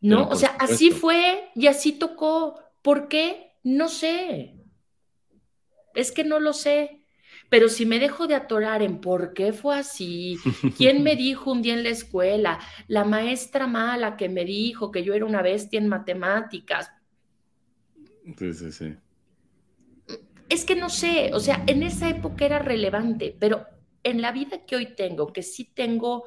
B: No, o sea, así fue y así tocó. ¿Por qué? No sé. Es que no lo sé. Pero si me dejo de atorar en por qué fue así, quién me *laughs* dijo un día en la escuela, la maestra mala que me dijo que yo era una bestia en matemáticas.
A: Sí, sí, sí
B: es que no sé, o sea, en esa época era relevante, pero en la vida que hoy tengo, que sí tengo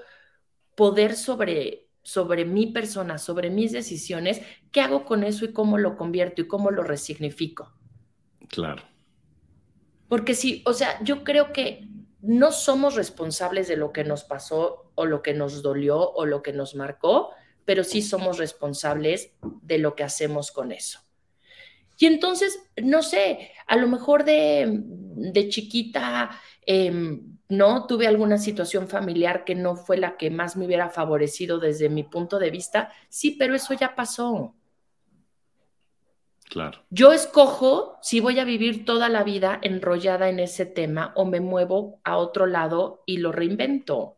B: poder sobre, sobre mi persona, sobre mis decisiones, ¿qué hago con eso y cómo lo convierto y cómo lo resignifico?
A: Claro.
B: Porque sí, o sea, yo creo que no somos responsables de lo que nos pasó o lo que nos dolió o lo que nos marcó, pero sí somos responsables de lo que hacemos con eso. Y entonces, no sé, a lo mejor de, chiquita, em, no tuve alguna situación familiar que no fue la que más me hubiera favorecido desde mi punto de vista. Sí, pero eso ya pasó.
A: Claro.
B: Yo escojo si voy a vivir toda la vida enrollada en ese tema o me muevo a otro lado y lo reinvento.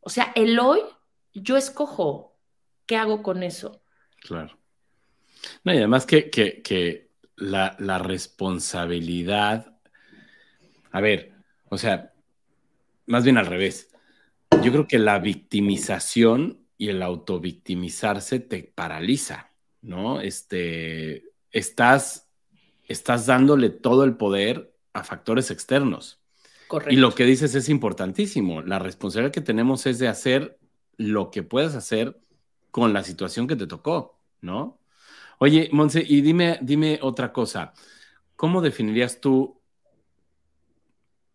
B: O sea, el hoy, yo escojo qué hago con eso.
A: Claro. No, y además que, la, responsabilidad, a ver, o sea, más bien al revés. Yo creo que la victimización y el autovictimizarse te paraliza, ¿no? Este, estás, estás dándole todo el poder a factores externos.
B: Correcto.
A: Y lo que dices es importantísimo. La responsabilidad que tenemos es de hacer lo que puedas hacer con la situación que te tocó, ¿no? Oye, Monse, y dime, dime otra cosa. ¿Cómo definirías tú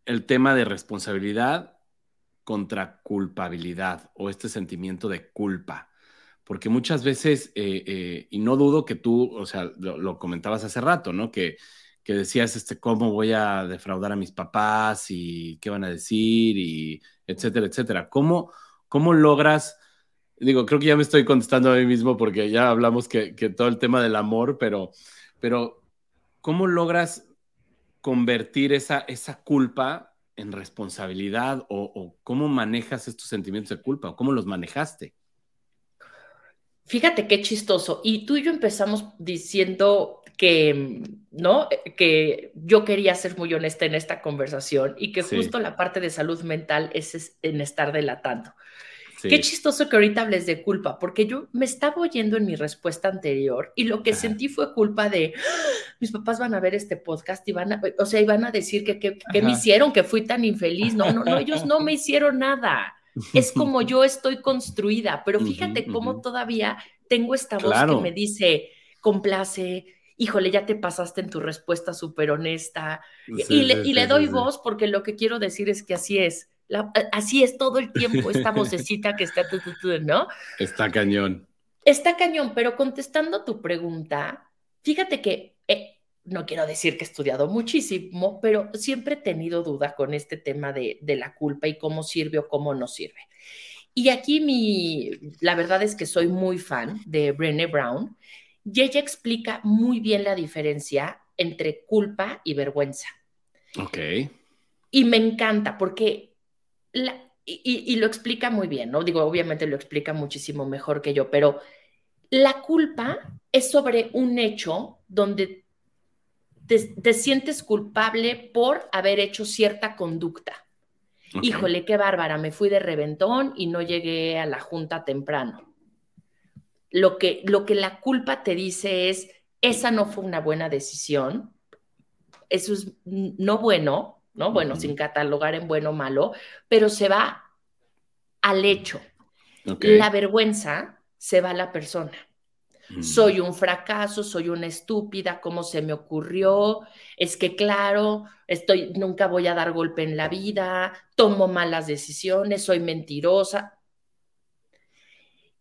A: el tema de responsabilidad contra culpabilidad o este sentimiento de culpa? Porque muchas veces, eh, eh, y no dudo que tú, o sea, lo, comentabas hace rato, ¿no? Que, que, decías, este, ¿cómo voy a defraudar a mis papás y qué van a decir y etcétera, etcétera? ¿Cómo, cómo logras digo, creo que ya me estoy contestando a mí mismo porque ya hablamos que, todo el tema del amor, pero, pero ¿cómo logras convertir esa, esa culpa en responsabilidad o, cómo manejas estos sentimientos de culpa o cómo los manejaste?
B: Fíjate qué chistoso. Y tú y yo empezamos diciendo que, ¿no? Que yo quería ser muy honesta en esta conversación y que justo la parte de salud mental es en estar delatando. Qué chistoso que ahorita hables de culpa, porque yo me estaba oyendo en mi respuesta anterior y lo que sentí fue culpa de ¡Ah! mis papás van a ver este podcast y van a, o sea, iban a decir que, que, me hicieron, que fui tan infeliz. No, no, no, ellos no me *laughs* hicieron nada. Es como *laughs* yo estoy construida, pero fíjate cómo todavía tengo esta voz que me dice, complace, híjole, ya te pasaste en tu respuesta súper honesta. y, le, doy voz porque lo que quiero decir es que así es. así es todo el tiempo, esta vocecita que está, ¿no?
A: Está cañón.
B: Está cañón, pero contestando tu pregunta, fíjate que eh, no quiero decir que he estudiado muchísimo, pero siempre he tenido duda con este tema de, de la culpa y cómo sirve o cómo no sirve. Y aquí mi, la verdad es que soy muy fan de Brené Brown y ella explica muy bien la diferencia entre culpa y vergüenza.
A: Ok.
B: Y me encanta porque, la, y, lo explica muy bien, ¿no? Digo, obviamente lo explica muchísimo mejor que yo, pero la culpa es sobre un hecho donde te, sientes culpable por haber hecho cierta conducta. Híjole, qué bárbara, me fui de reventón y no llegué a la junta temprano lo que, lo que la culpa te dice es, esa no fue una buena decisión, eso es no bueno, ¿no? Bueno, sin catalogar en bueno o malo, pero se va al hecho. La vergüenza se va a la persona. Mm. Soy un fracaso, soy una estúpida, ¿cómo se me ocurrió? Es que claro, estoy nunca voy a dar golpe en la vida, tomo malas decisiones, soy mentirosa.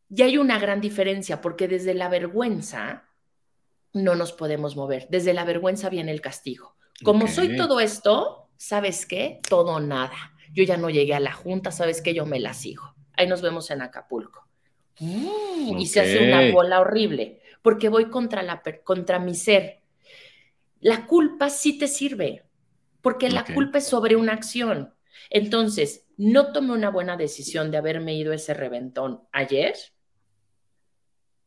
B: Y hay una gran diferencia porque desde la vergüenza no nos podemos mover. Desde la vergüenza viene el castigo. Como soy todo esto, ¿sabes qué? Todo nada. Yo ya no llegué a la junta, ¿sabes qué? Yo me la sigo. Ahí nos vemos en Acapulco. Mm, y se hace una bola horrible porque voy contra, la, contra mi ser. La culpa sí te sirve porque la culpa es sobre una acción. Entonces, no tomé una buena decisión de haberme ido ese reventón ayer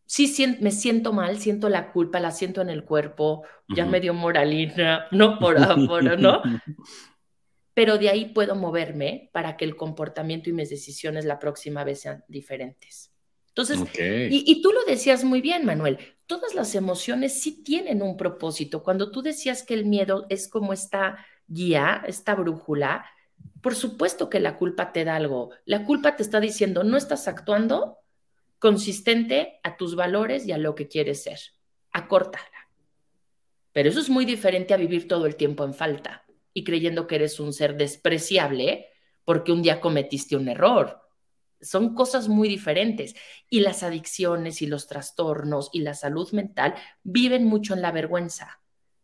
B: sí me siento mal, siento la culpa, la siento en el cuerpo, ya me dio moralina, *laughs* no por ahora, ¿no? Pero de ahí puedo moverme para que el comportamiento y mis decisiones la próxima vez sean diferentes. Entonces, y, y, tú lo decías muy bien, Manuel, todas las emociones sí tienen un propósito. Cuando tú decías que el miedo es como esta guía, esta brújula, por supuesto que la culpa te da algo. La culpa te está diciendo, no estás actuando, consistente a tus valores y a lo que quieres ser. Acórtala. Pero eso es muy diferente a vivir todo el tiempo en falta y creyendo que eres un ser despreciable porque un día cometiste un error. Son cosas muy diferentes. Y las adicciones y los trastornos y la salud mental viven mucho en la vergüenza.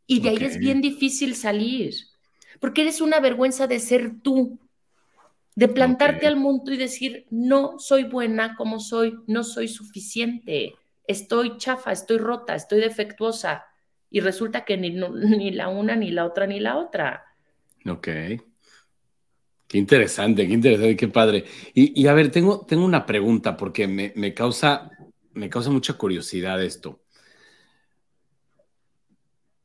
B: Y de ahí es bien difícil salir, porque eres una vergüenza de ser tú, de plantarte al mundo y decir, no soy buena como soy, no soy suficiente, estoy chafa, estoy rota, estoy defectuosa. Y resulta que ni, *laughs* ni la una, ni la otra, ni la otra.
A: Ok. Qué interesante, qué interesante, qué padre. Y, a ver, tengo, tengo una pregunta porque me, me, causa, me causa mucha curiosidad esto.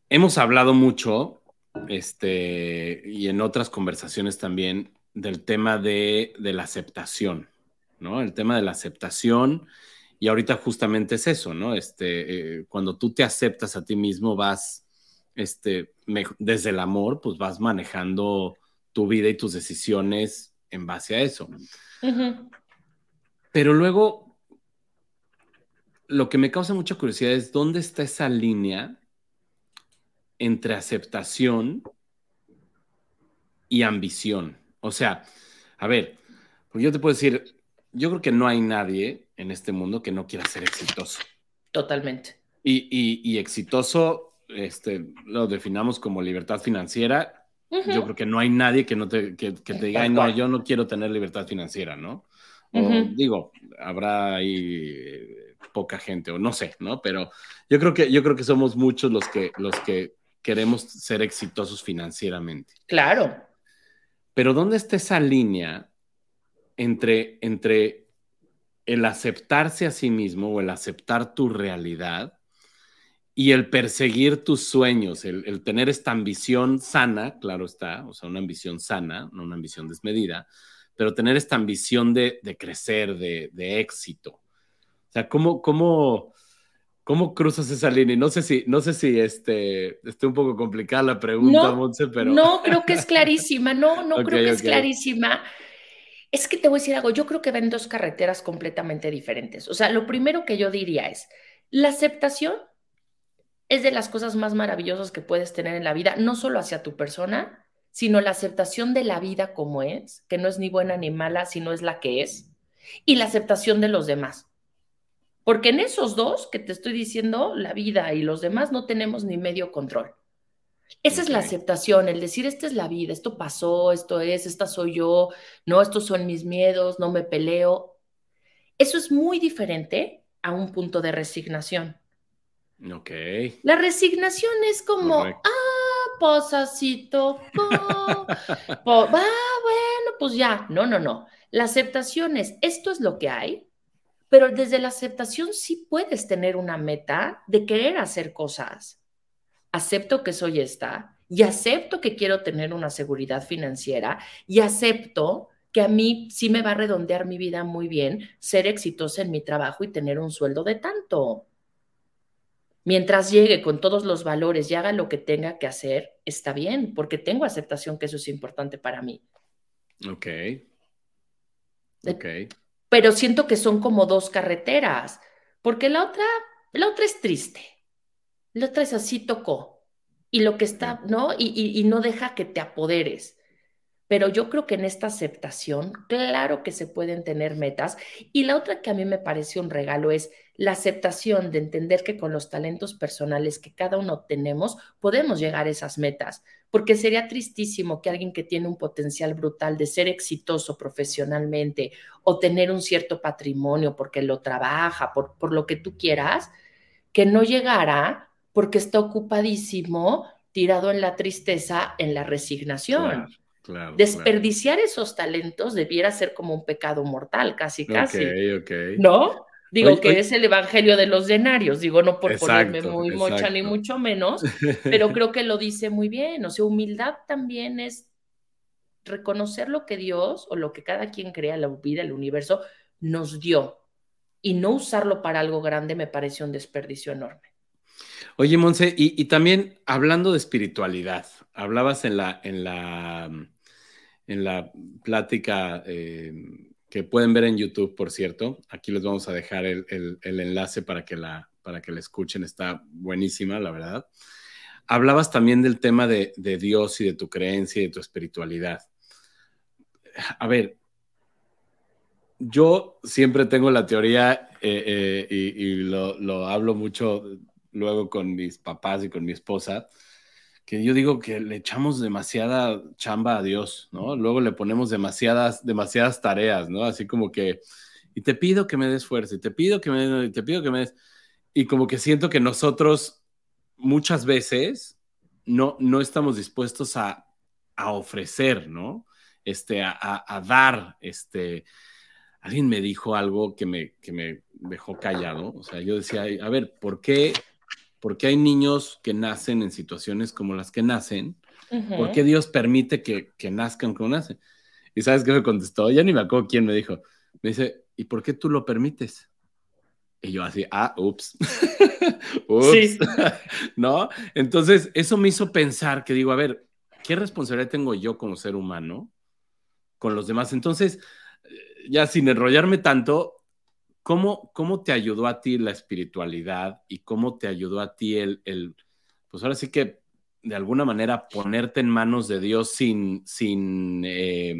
A: Hemos hablado mucho, este, y en otras conversaciones también, del tema de, la aceptación, ¿no? El tema de la aceptación. Y ahorita justamente es eso, ¿no? Este, eh, cuando tú te aceptas a ti mismo, vas, este, desde el amor, pues vas manejando tu vida y tus decisiones en base a eso. Pero luego, lo que me causa mucha curiosidad es dónde está esa línea entre aceptación y ambición. O sea, a ver, porque yo te puedo decir, yo creo que no hay nadie en este mundo que no quiera ser exitoso.
B: Totalmente.
A: Y, exitoso, este, lo definamos como libertad financiera. Yo creo que no hay nadie que no te, que, te diga, no, yo no quiero tener libertad financiera, ¿no? O digo, habrá ahí eh, poca gente, o no sé, ¿no? Pero yo creo que, yo creo que somos muchos los que, los que queremos ser exitosos financieramente.
B: Claro.
A: Pero ¿dónde está esa línea entre, entre el aceptarse a sí mismo o el aceptar tu realidad y el perseguir tus sueños, el, tener esta ambición sana, claro está, o sea, una ambición sana, no una ambición desmedida, pero tener esta ambición de, crecer, de, éxito. O sea, ¿cómo, cómo, ¿Cómo cruzas esa línea? No sé si, no sé si este, esté un poco complicada la pregunta,
B: no,
A: pero...
B: No, creo que es clarísima, no, no *laughs* creo que es clarísima. Es que te voy a decir algo, yo creo que ven dos carreteras completamente diferentes. O sea, lo primero que yo diría es, la aceptación es de las cosas más maravillosas que puedes tener en la vida, no solo hacia tu persona, sino la aceptación de la vida como es, que no es ni buena ni mala, sino es la que es, y la aceptación de los demás. Porque en esos dos que te estoy diciendo, la vida y los demás, no tenemos ni medio control. Esa es la aceptación, el decir, esta es la vida, esto pasó, esto es, esta soy yo, no, estos son mis miedos, no me peleo. Eso es muy diferente a un punto de resignación.
A: Ok.
B: La resignación es como, ah, tocó. ah, bueno, pues ya. No, no, no. La aceptación es, esto es lo que hay, pero desde la aceptación sí puedes tener una meta de querer hacer cosas. Acepto que soy esta y acepto que quiero tener una seguridad financiera y acepto que a mí sí me va a redondear mi vida muy bien ser exitosa en mi trabajo y tener un sueldo de tanto. Mientras llegue con todos los valores y haga lo que tenga que hacer, está bien, porque tengo aceptación que eso es importante para mí.
A: Ok.
B: Ok. Pero siento que son como dos carreteras, porque la otra, la otra es triste. La otra es así tocó. Y lo que está, ¿no? Y, y, y no deja que te apoderes. Pero yo creo que en esta aceptación, claro que se pueden tener metas. Y la otra que a mí me parece un regalo es la aceptación de entender que con los talentos personales que cada uno tenemos, podemos llegar a esas metas. Porque sería tristísimo que alguien que tiene un potencial brutal de ser exitoso profesionalmente o tener un cierto patrimonio porque lo trabaja, por, por lo que tú quieras, que no llegara porque está ocupadísimo, tirado en la tristeza, en la resignación.
A: Claro,
B: Desperdiciar claro. esos talentos debiera ser como un pecado mortal, casi, casi.
A: Ok, ok.
B: ¿No? Digo oye, que oye. es el evangelio de los denarios, digo, no por exacto, ponerme muy exacto. mocha ni mucho menos, *laughs* pero creo que lo dice muy bien. O sea, humildad también es reconocer lo que Dios o lo que cada quien crea, la vida, el universo, nos dio. Y no usarlo para algo grande me parece un desperdicio enorme.
A: Oye, Monse, y, y también hablando de espiritualidad, hablabas en la, en la en la plática eh, que pueden ver en YouTube, por cierto. Aquí les vamos a dejar el, enlace para que, la, para que la escuchen. Está buenísima, la verdad. Hablabas también del tema de, de Dios y de tu creencia y de tu espiritualidad. A ver, yo siempre tengo la teoría eh, eh, y, y lo, lo, hablo mucho luego con mis papás y con mi esposa, que yo digo que le echamos demasiada chamba a Dios, ¿no? Luego le ponemos demasiadas, demasiadas tareas, ¿no? Así como que, y te pido que me des fuerza, y te pido que me, y te pido que me des, y como que siento que nosotros muchas veces no, no estamos dispuestos a, a ofrecer, ¿no? Este, a, a, a, dar, este, alguien me dijo algo que me, que me dejó callado, o sea, yo decía, a ver, ¿por qué porque hay niños que nacen en situaciones como las que nacen, uh -huh. ¿por qué Dios permite que, que, nazcan como nacen? Y sabes qué me contestó, ya ni me acuerdo quién me dijo, me dice, ¿y por qué tú lo permites? Y yo así, ah, ups, *laughs* ups. *laughs* ¿no? Entonces, eso me hizo pensar que digo, a ver, ¿qué responsabilidad tengo yo como ser humano con los demás? Entonces, ya sin enrollarme tanto, ¿Cómo, ¿Cómo te ayudó a ti la espiritualidad y cómo te ayudó a ti el, el, pues ahora sí que de alguna manera ponerte en manos de Dios sin, sin eh,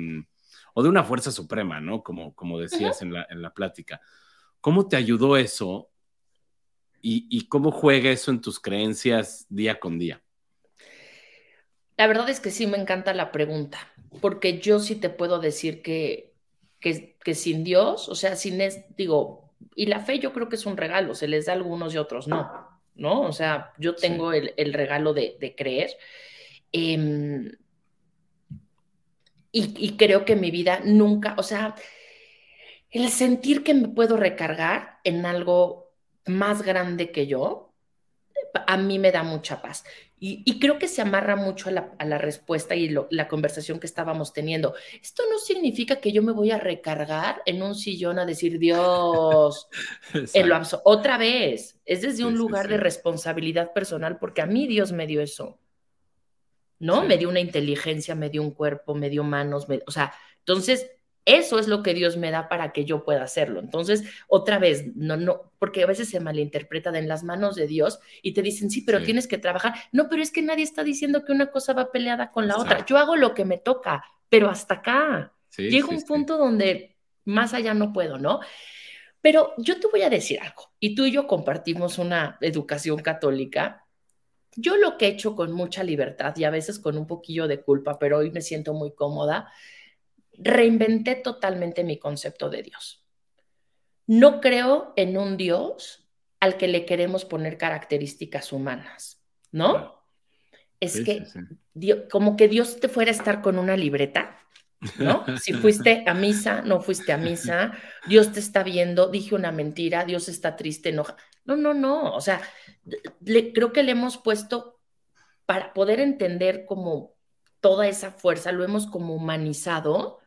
A: o de una fuerza suprema, ¿no? Como, como decías uh -huh. en, la, en la plática. ¿Cómo te ayudó eso y, y cómo juega eso en tus creencias día con día?
B: La verdad es que sí me encanta la pregunta, porque yo sí te puedo decir que que, que, sin Dios, o sea, sin, es, digo, y la fe yo creo que es un regalo, se les da a algunos y otros no, ¿no? O sea, yo tengo sí. el, el, regalo de, de creer. Eh, y, y, creo que mi vida nunca, o sea, el sentir que me puedo recargar en algo más grande que yo, a mí me da mucha paz. Y, y, creo que se amarra mucho a la, a la respuesta y lo, la conversación que estábamos teniendo. Esto no significa que yo me voy a recargar en un sillón a decir, Dios, *laughs* en lo otra vez, es desde un sí, lugar sí, sí. de responsabilidad personal, porque a mí Dios me dio eso. ¿No? Me dio una inteligencia, me dio un cuerpo, me dio manos, me, o sea, entonces eso es lo que Dios me da para que yo pueda hacerlo. Entonces, otra vez, no, no, porque a veces se malinterpreta de en las manos de Dios y te dicen, sí, pero tienes que trabajar. No, pero es que nadie está diciendo que una cosa va peleada con la otra. Yo hago lo que me toca, pero hasta acá. Llega un punto donde más allá no puedo, ¿no? Pero yo te voy a decir algo, y tú y yo compartimos una educación católica. Yo lo que he hecho con mucha libertad y a veces con un poquillo de culpa, pero hoy me siento muy cómoda, reinventé totalmente mi concepto de Dios. No creo en un Dios al que le queremos poner características humanas, ¿no? Es que como que Dios te fuera a estar con una libreta ¿no? *laughs* Si fuiste a misa, no fuiste a misa, Dios te está viendo, dije una mentira, Dios está triste, enoja. No, no, no, o sea, creo que le hemos puesto para poder entender como toda esa fuerza, lo hemos como humanizado,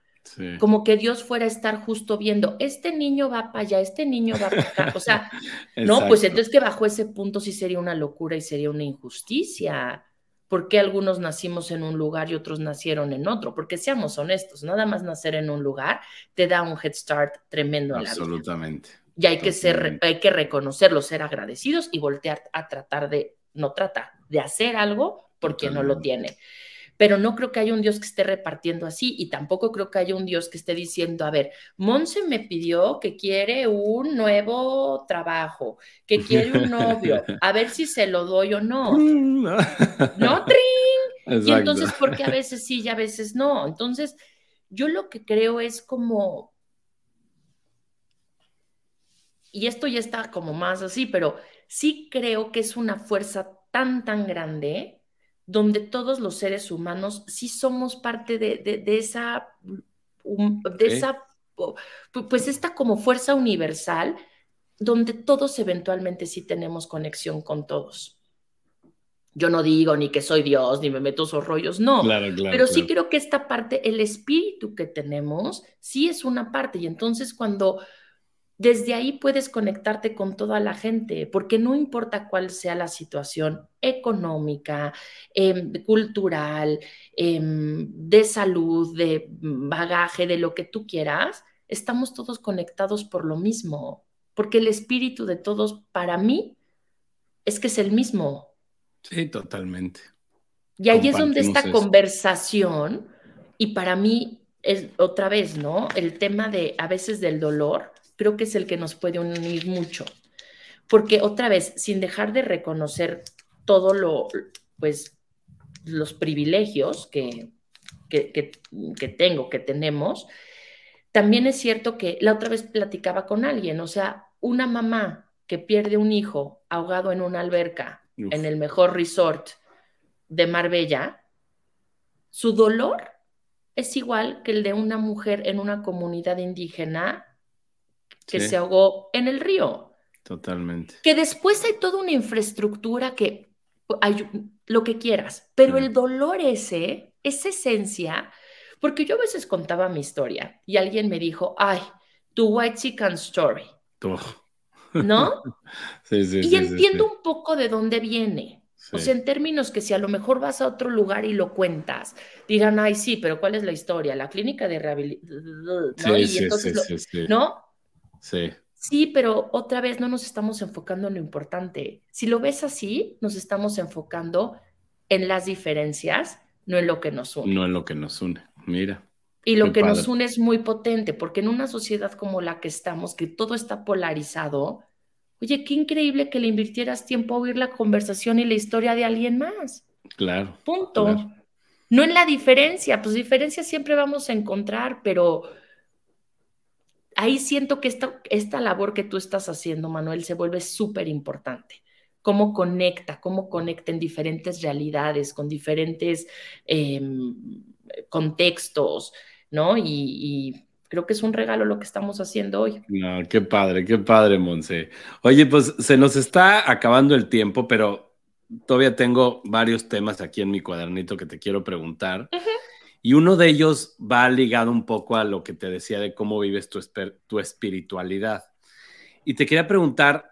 B: como que Dios fuera a estar justo viendo, este niño va para allá, este niño va para acá, o sea, *laughs* no, pues entonces que bajo ese punto sí sería una locura y sería una injusticia. ¿Por qué algunos nacimos en un lugar y otros nacieron en otro? Porque seamos honestos, nada más nacer en un lugar te da un head start tremendo en la vida.
A: Absolutamente.
B: Y hay que ser, hay que reconocerlo, ser agradecidos y voltear a tratar de, no tratar, de hacer algo porque no lo tiene pero no creo que haya un Dios que esté repartiendo así y tampoco creo que haya un Dios que esté diciendo, a ver, Monse me pidió que quiere un nuevo trabajo, que *laughs* quiere un novio, a ver si se lo doy o no. no, tring. Y entonces, porque a veces sí y a veces no. Entonces, yo lo que creo es como, y esto ya está como más así, pero sí creo que es una fuerza tan, tan grande donde todos los seres humanos sí somos parte de, esa, de esa, pues esta como fuerza universal, donde todos eventualmente sí tenemos conexión con todos. Yo no digo ni que soy Dios, ni me meto esos rollos, no. pero sí creo que esta parte, el espíritu que tenemos, sí es una parte. Y entonces cuando desde ahí puedes conectarte con toda la gente, porque no importa cuál sea la situación económica, em, cultural, em, de salud, de bagaje, de lo que tú quieras, estamos todos conectados por lo mismo, porque el espíritu de todos, para mí, es que es el mismo.
A: Sí, totalmente.
B: Y ahí es donde esta conversación, y para mí es otra vez, ¿no? El tema de a veces del dolor creo que es el que nos puede unir mucho. Porque otra vez, sin dejar de reconocer todo lo, pues, los privilegios que, que, tengo, que tenemos, también es cierto que la otra vez platicaba con alguien, o sea, una mamá que pierde un hijo ahogado en una alberca en el mejor resort de Marbella, su dolor es igual que el de una mujer en una comunidad indígena que se ahogó en el río.
A: Totalmente.
B: Que después hay toda una infraestructura que hay lo que quieras, pero el dolor ese, esa esencia, porque yo a veces contaba mi historia y alguien me dijo, ay, tu white chicken story. ¿No? *laughs*
A: sí, sí,
B: y entiendo un poco de dónde viene. O sea, en términos que si a lo mejor vas a otro lugar y lo cuentas, dirán, ay, sí, pero ¿cuál es la historia? La clínica de rehabilitación. ¿no?
A: Sí.
B: Sí, pero otra vez no nos estamos enfocando en lo importante. Si lo ves así, nos estamos enfocando en las diferencias, no en lo que nos une.
A: No en lo que nos une, mira.
B: Y lo que nos une es muy potente, porque en una sociedad como la que estamos, que todo está polarizado, oye, qué increíble que le invirtieras tiempo a oír la conversación y la historia de alguien más.
A: Claro.
B: Punto. No en la diferencia, pues diferencia siempre vamos a encontrar, pero ahí siento que esta, esta labor que tú estás haciendo, Manuel, se vuelve súper importante. Cómo conecta, cómo conecta en diferentes realidades, con diferentes em, contextos, ¿no? Y, creo que es un regalo lo que estamos haciendo hoy.
A: No, qué padre, qué padre, Monse. Oye, pues se nos está acabando el tiempo, pero todavía tengo varios temas aquí en mi cuadernito que te quiero preguntar. Y uno de ellos va ligado un poco a lo que te decía de cómo vives tu, tu espiritualidad. Y te quería preguntar,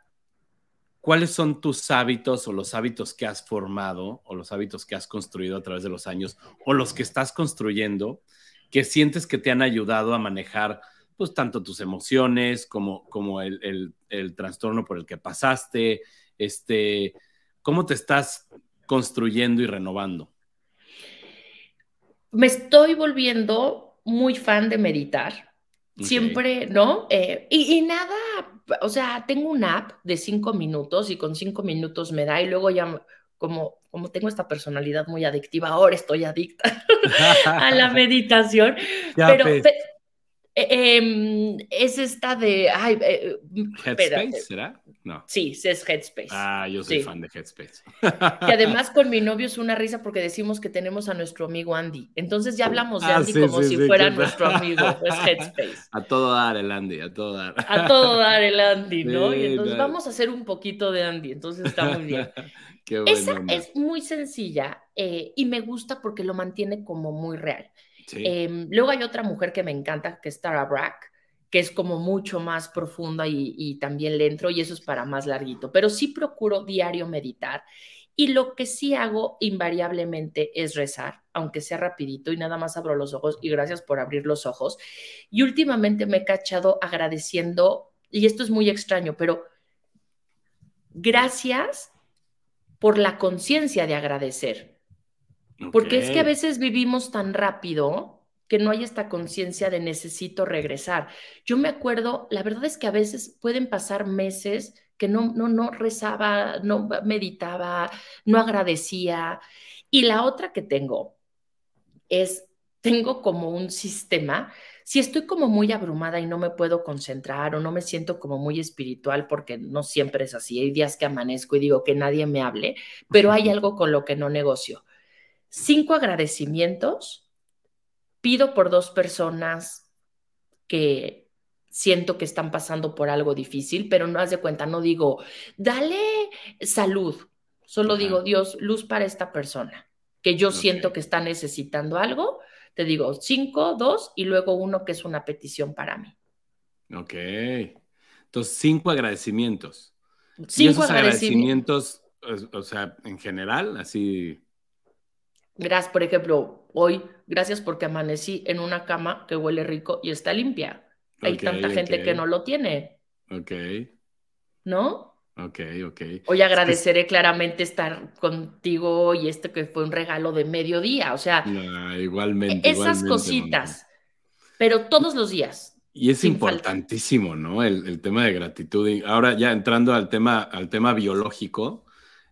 A: ¿cuáles son tus hábitos o los hábitos que has formado o los hábitos que has construido a través de los años o los que estás construyendo que sientes que te han ayudado a manejar pues tanto tus emociones como, como el, el, trastorno por el que pasaste, este, cómo te estás construyendo y renovando.
B: Me estoy volviendo muy fan de meditar. Siempre, ¿no? Eh, y, y, nada, o sea, tengo una app de cinco minutos y con cinco minutos me da y luego ya como, como tengo esta personalidad muy adictiva, ahora estoy adicta *laughs* a la *laughs* meditación. pero, eh, em, es esta de. Ay,
A: eh, ¿Headspace será?
B: No. Sí, es Headspace.
A: Ah, yo soy fan de Headspace.
B: que además con mi novio es una risa porque decimos que tenemos a nuestro amigo Andy. Entonces ya hablamos de ah, Andy como si fuera nuestro amigo. Es Headspace. *laughs*
A: A todo dar el Andy, a todo dar.
B: A todo dar el Andy, *laughs* ¿no? y entonces vamos a hacer un poquito de Andy. Entonces está muy bien. *laughs* Qué Esa es muy sencilla eh, y me gusta porque lo mantiene como muy real. Em, luego hay otra mujer que me encanta, que es Tara Brack, que es como mucho más profunda y, también le entro y eso es para más larguito, pero sí procuro diario meditar y lo que sí hago invariablemente es rezar, aunque sea rapidito y nada más abro los ojos y gracias por abrir los ojos. Y últimamente me he cachado agradeciendo, y esto es muy extraño, pero gracias por la conciencia de agradecer. Porque es que a veces vivimos tan rápido que no hay esta conciencia de necesito regresar. Yo me acuerdo, la verdad es que a veces pueden pasar meses que no, no, no rezaba, no meditaba, no agradecía. Y la otra que tengo es, tengo como un sistema, si estoy como muy abrumada y no me puedo concentrar o no me siento como muy espiritual, porque no siempre es así, hay días que amanezco y digo que nadie me hable, pero hay algo con lo que no negocio cinco agradecimientos, pido por dos personas que siento que están pasando por algo difícil, pero no haz de cuenta, no digo, dale salud, solo digo, Dios, luz para esta persona, que yo siento que está necesitando algo, te digo cinco, dos y luego uno que es una petición para mí.
A: Ok. Entonces, cinco agradecimientos. Cinco agradecimientos, o sea, en general, así
B: Gracias, por ejemplo, hoy, gracias porque amanecí en una cama que huele rico y está limpia. Hay tanta gente que no lo tiene.
A: Ok.
B: ¿No?
A: Ok, ok.
B: Hoy agradeceré claramente estar contigo y este que fue un regalo de mediodía. O sea,
A: igualmente.
B: Esas cositas, pero todos los días.
A: Y es importantísimo, ¿no? El, el, tema de gratitud. Ahora ya entrando al tema, al tema biológico,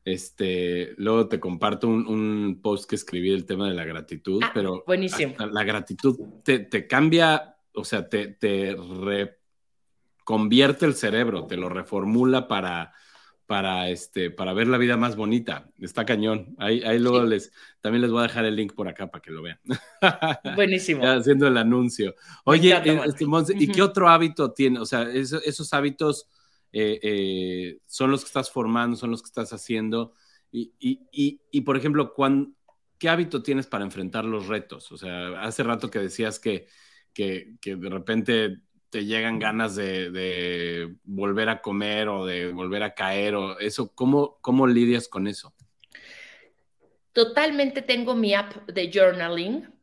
A: este, luego te comparto un, post que escribí del tema de la gratitud, ah, pero
B: buenísimo.
A: la gratitud te, cambia, o sea, te, te convierte el cerebro, te lo reformula para, para, este, para ver la vida más bonita. Está cañón. Ahí, ahí luego les, también les voy a dejar el link por acá para que lo vean. *laughs*
B: Buenísimo.
A: haciendo el anuncio. Oye, este, ¿y qué otro hábito tiene? O sea, esos hábitos eh, eh, son los que estás formando, son los que estás haciendo. Y, y, y, por ejemplo, ¿qué hábito tienes para enfrentar los retos? O sea, hace rato que decías que, que, que de repente te llegan ganas de, de, volver a comer o de volver a caer o eso, ¿cómo, cómo lidias con eso?
B: Totalmente tengo mi app de journaling.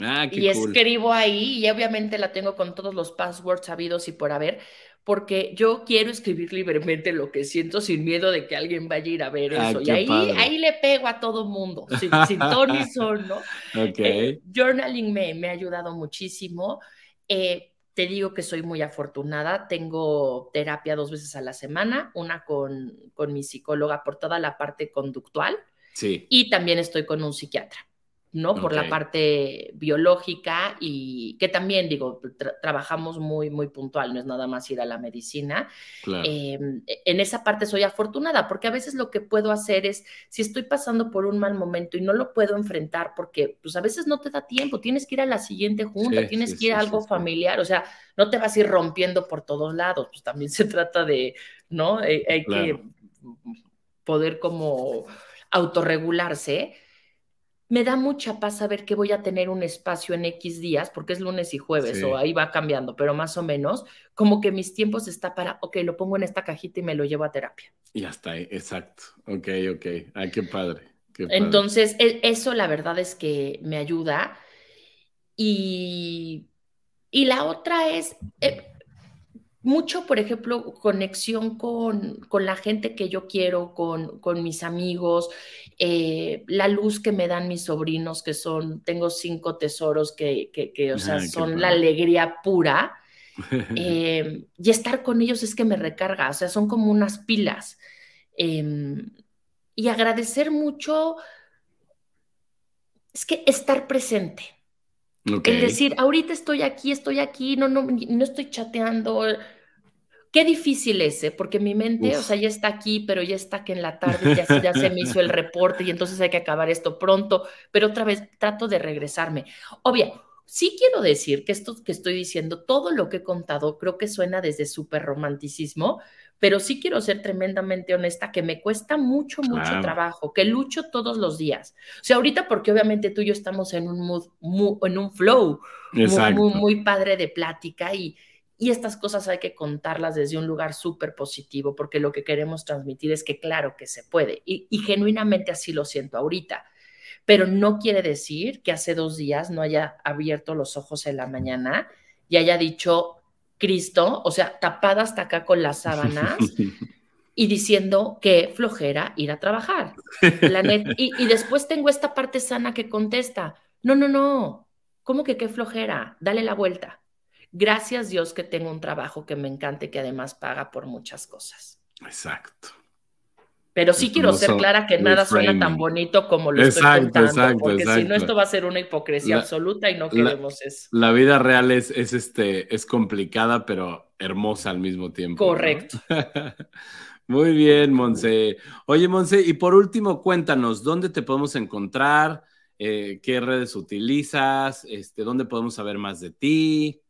A: Ah,
B: y escribo ahí y obviamente la tengo con todos los passwords sabidos y por haber, porque yo quiero escribir libremente lo que siento sin miedo de que alguien vaya a ir a ver ah, eso. y ahí, ahí le pego a todo mundo, sin, sin Tony *laughs* Sol, ¿no?
A: Okay.
B: Eh, journaling me, me, ha ayudado muchísimo. Eh, te digo que soy muy afortunada. Tengo terapia dos veces a la semana, una con, con mi psicóloga por toda la parte conductual.
A: Sí.
B: Y también estoy con un psiquiatra. ¿No? Por la parte biológica y que también, digo, trabajamos muy, muy puntual, no es nada más ir a la medicina. Em, e, en esa parte soy afortunada porque a veces lo que puedo hacer es, si estoy pasando por un mal momento y no lo puedo enfrentar porque, pues a veces no te da tiempo, tienes que ir a la siguiente junta, tienes que ir a algo familiar, o sea, no te vas a ir rompiendo por todos lados, pues también se trata de, ¿no? Hay, hay que poder como autorregularse me da mucha paz saber que voy a tener un espacio en X días, porque es lunes y jueves, o ahí va cambiando, pero más o menos, como que mis tiempos está para, ok, lo pongo en esta cajita y me lo llevo a terapia.
A: Y hasta ahí, exacto. Ok, ok. Ay, qué padre.
B: Entonces, e, eso la verdad es que me ayuda. Y, y la otra es eh, mucho, por ejemplo, conexión con, con, la gente que yo quiero, con, con mis amigos, eh, la luz que me dan mis sobrinos, que son, tengo cinco tesoros que, que, o sea, son la alegría pura. *laughs* Eh, y estar con ellos es que me recarga, o sea, son como unas pilas. Em, y agradecer mucho, es que estar presente. El decir, ahorita estoy aquí, estoy aquí, no, no, no estoy chateando. Qué difícil es, ¿eh? porque mi mente, o sea, ya está aquí, pero ya está que en la tarde ya, ya se me hizo el reporte y entonces hay que acabar esto pronto, pero otra vez trato de regresarme. Obvio, sí quiero decir que esto que estoy diciendo, todo lo que he contado, creo que suena desde súper romanticismo, pero sí quiero ser tremendamente honesta, que me cuesta mucho, mucho trabajo, que lucho todos los días. O sea, ahorita porque obviamente tú y yo estamos en un mood, en un flow muy, muy, padre de plática y, y estas cosas hay que contarlas desde un lugar súper positivo, porque lo que queremos transmitir es que claro que se puede y, y genuinamente así lo siento ahorita pero no quiere decir que hace dos días no haya abierto los ojos en la mañana y haya dicho, Cristo, o sea, tapada hasta acá con las sábanas *laughs* y diciendo que flojera ir a trabajar. y, después tengo esta parte sana que contesta, no, no, no, ¿cómo que qué flojera? Dale la vuelta. Gracias Dios que tengo un trabajo que me encante, que además paga por muchas cosas.
A: Exacto.
B: Pero sí quiero ser clara que nada suena tan bonito como lo estoy contando, porque si no esto va a ser una hipocresía absoluta y no queremos eso.
A: La vida real es, es, este, es complicada, pero hermosa al mismo tiempo.
B: Correcto. *laughs*
A: Muy bien, Monse. Oye, Monse, y por último, cuéntanos, ¿dónde te podemos encontrar? Eh, ¿Qué redes utilizas? Este, ¿Dónde podemos saber más de ti?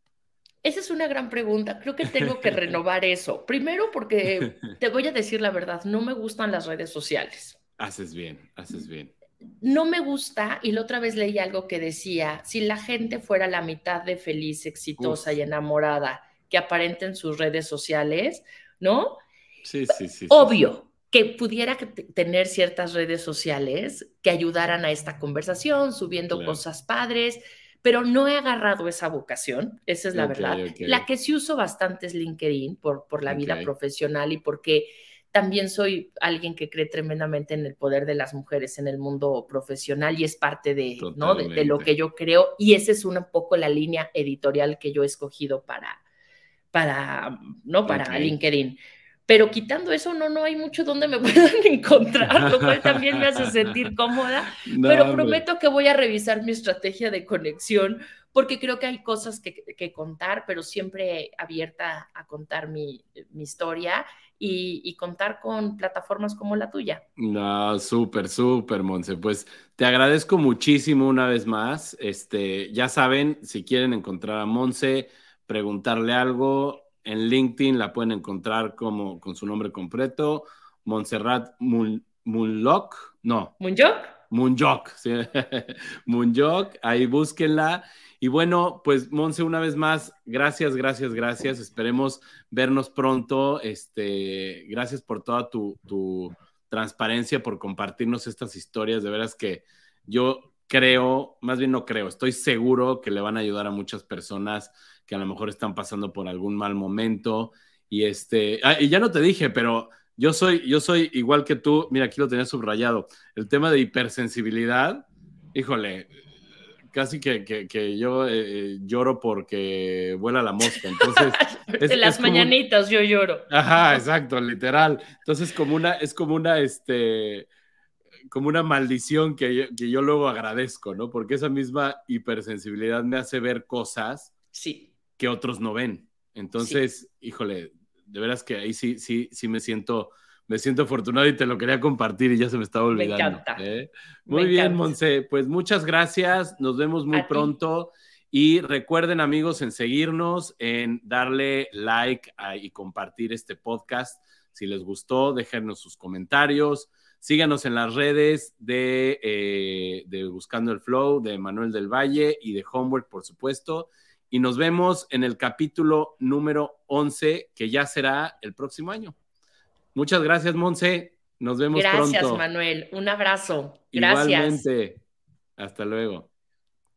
B: Esa es una gran pregunta. Creo que tengo que *laughs* renovar eso. Primero porque *laughs* te voy a decir la verdad, no me gustan las redes sociales.
A: Haces bien, haces bien.
B: No me gusta, y la otra vez leí algo que decía, si la gente fuera la mitad de feliz, exitosa y enamorada que aparenta en sus redes sociales, ¿no?
A: Sí, sí, sí.
B: Obvio que pudiera tener ciertas redes sociales que ayudaran a esta conversación, subiendo cosas padres, pero no he agarrado esa vocación, esa es la verdad. La que sí uso bastante es LinkedIn por, por la vida profesional y porque también soy alguien que cree tremendamente en el poder de las mujeres en el mundo profesional y es parte de, ¿no? de, lo que yo creo y esa es un poco la línea editorial que yo he escogido para, para, ¿no? para LinkedIn. Pero quitando eso, no, no hay mucho donde me *laughs* puedan encontrar, lo cual también me hace sentir cómoda. *laughs* pero prometo que voy a revisar mi estrategia de conexión porque creo que hay cosas que, que contar, pero siempre abierta a contar mi, mi historia y, y, contar con plataformas como la tuya.
A: No, súper, súper, Monse. Pues te agradezco muchísimo una vez más. Este, ya saben, si quieren encontrar a Monse, preguntarle algo, en LinkedIn la pueden encontrar como con su nombre completo, Montserrat Munlock, no.
B: ¿Munjok?
A: Munjok, sí. *laughs* Munjok, ahí búsquenla. Y bueno, pues Monse, una vez más, gracias, gracias, gracias. Esperemos vernos pronto. Este, gracias por toda tu, tu transparencia, por compartirnos estas historias. De veras que yo creo, más bien no creo, estoy seguro que le van a ayudar a muchas personas que a lo mejor están pasando por algún mal momento. Y este, ah, y ya no te dije, pero yo soy, yo soy igual que tú, mira, aquí lo tenía subrayado, el tema de hipersensibilidad, híjole, casi que, que, yo eh, lloro porque vuela la mosca. Entonces, *laughs*
B: de las mañanitas yo lloro.
A: Ajá, exacto, literal. Entonces, como una, es como una, este, como una maldición que yo, que yo luego agradezco, ¿no? Porque esa misma hipersensibilidad me hace ver cosas
B: sí
A: que otros no ven. Entonces, híjole, de veras que ahí sí, sí, sí me siento, me siento afortunado y te lo quería compartir y ya se me estaba olvidando. Me
B: encanta.
A: ¿eh? Muy bien, Monse. Pues muchas gracias. Nos vemos muy pronto. Y recuerden, amigos, en seguirnos, en darle like y compartir este podcast. Si les gustó, déjenos sus comentarios. Síganos en las redes de, eh, de Buscando el Flow, de Manuel del Valle y de Homework, por supuesto y nos vemos en el capítulo número 11, que ya será el próximo año. Muchas gracias, Monse. Nos vemos pronto.
B: Gracias, Manuel. Un abrazo. Gracias.
A: Igualmente. Hasta luego.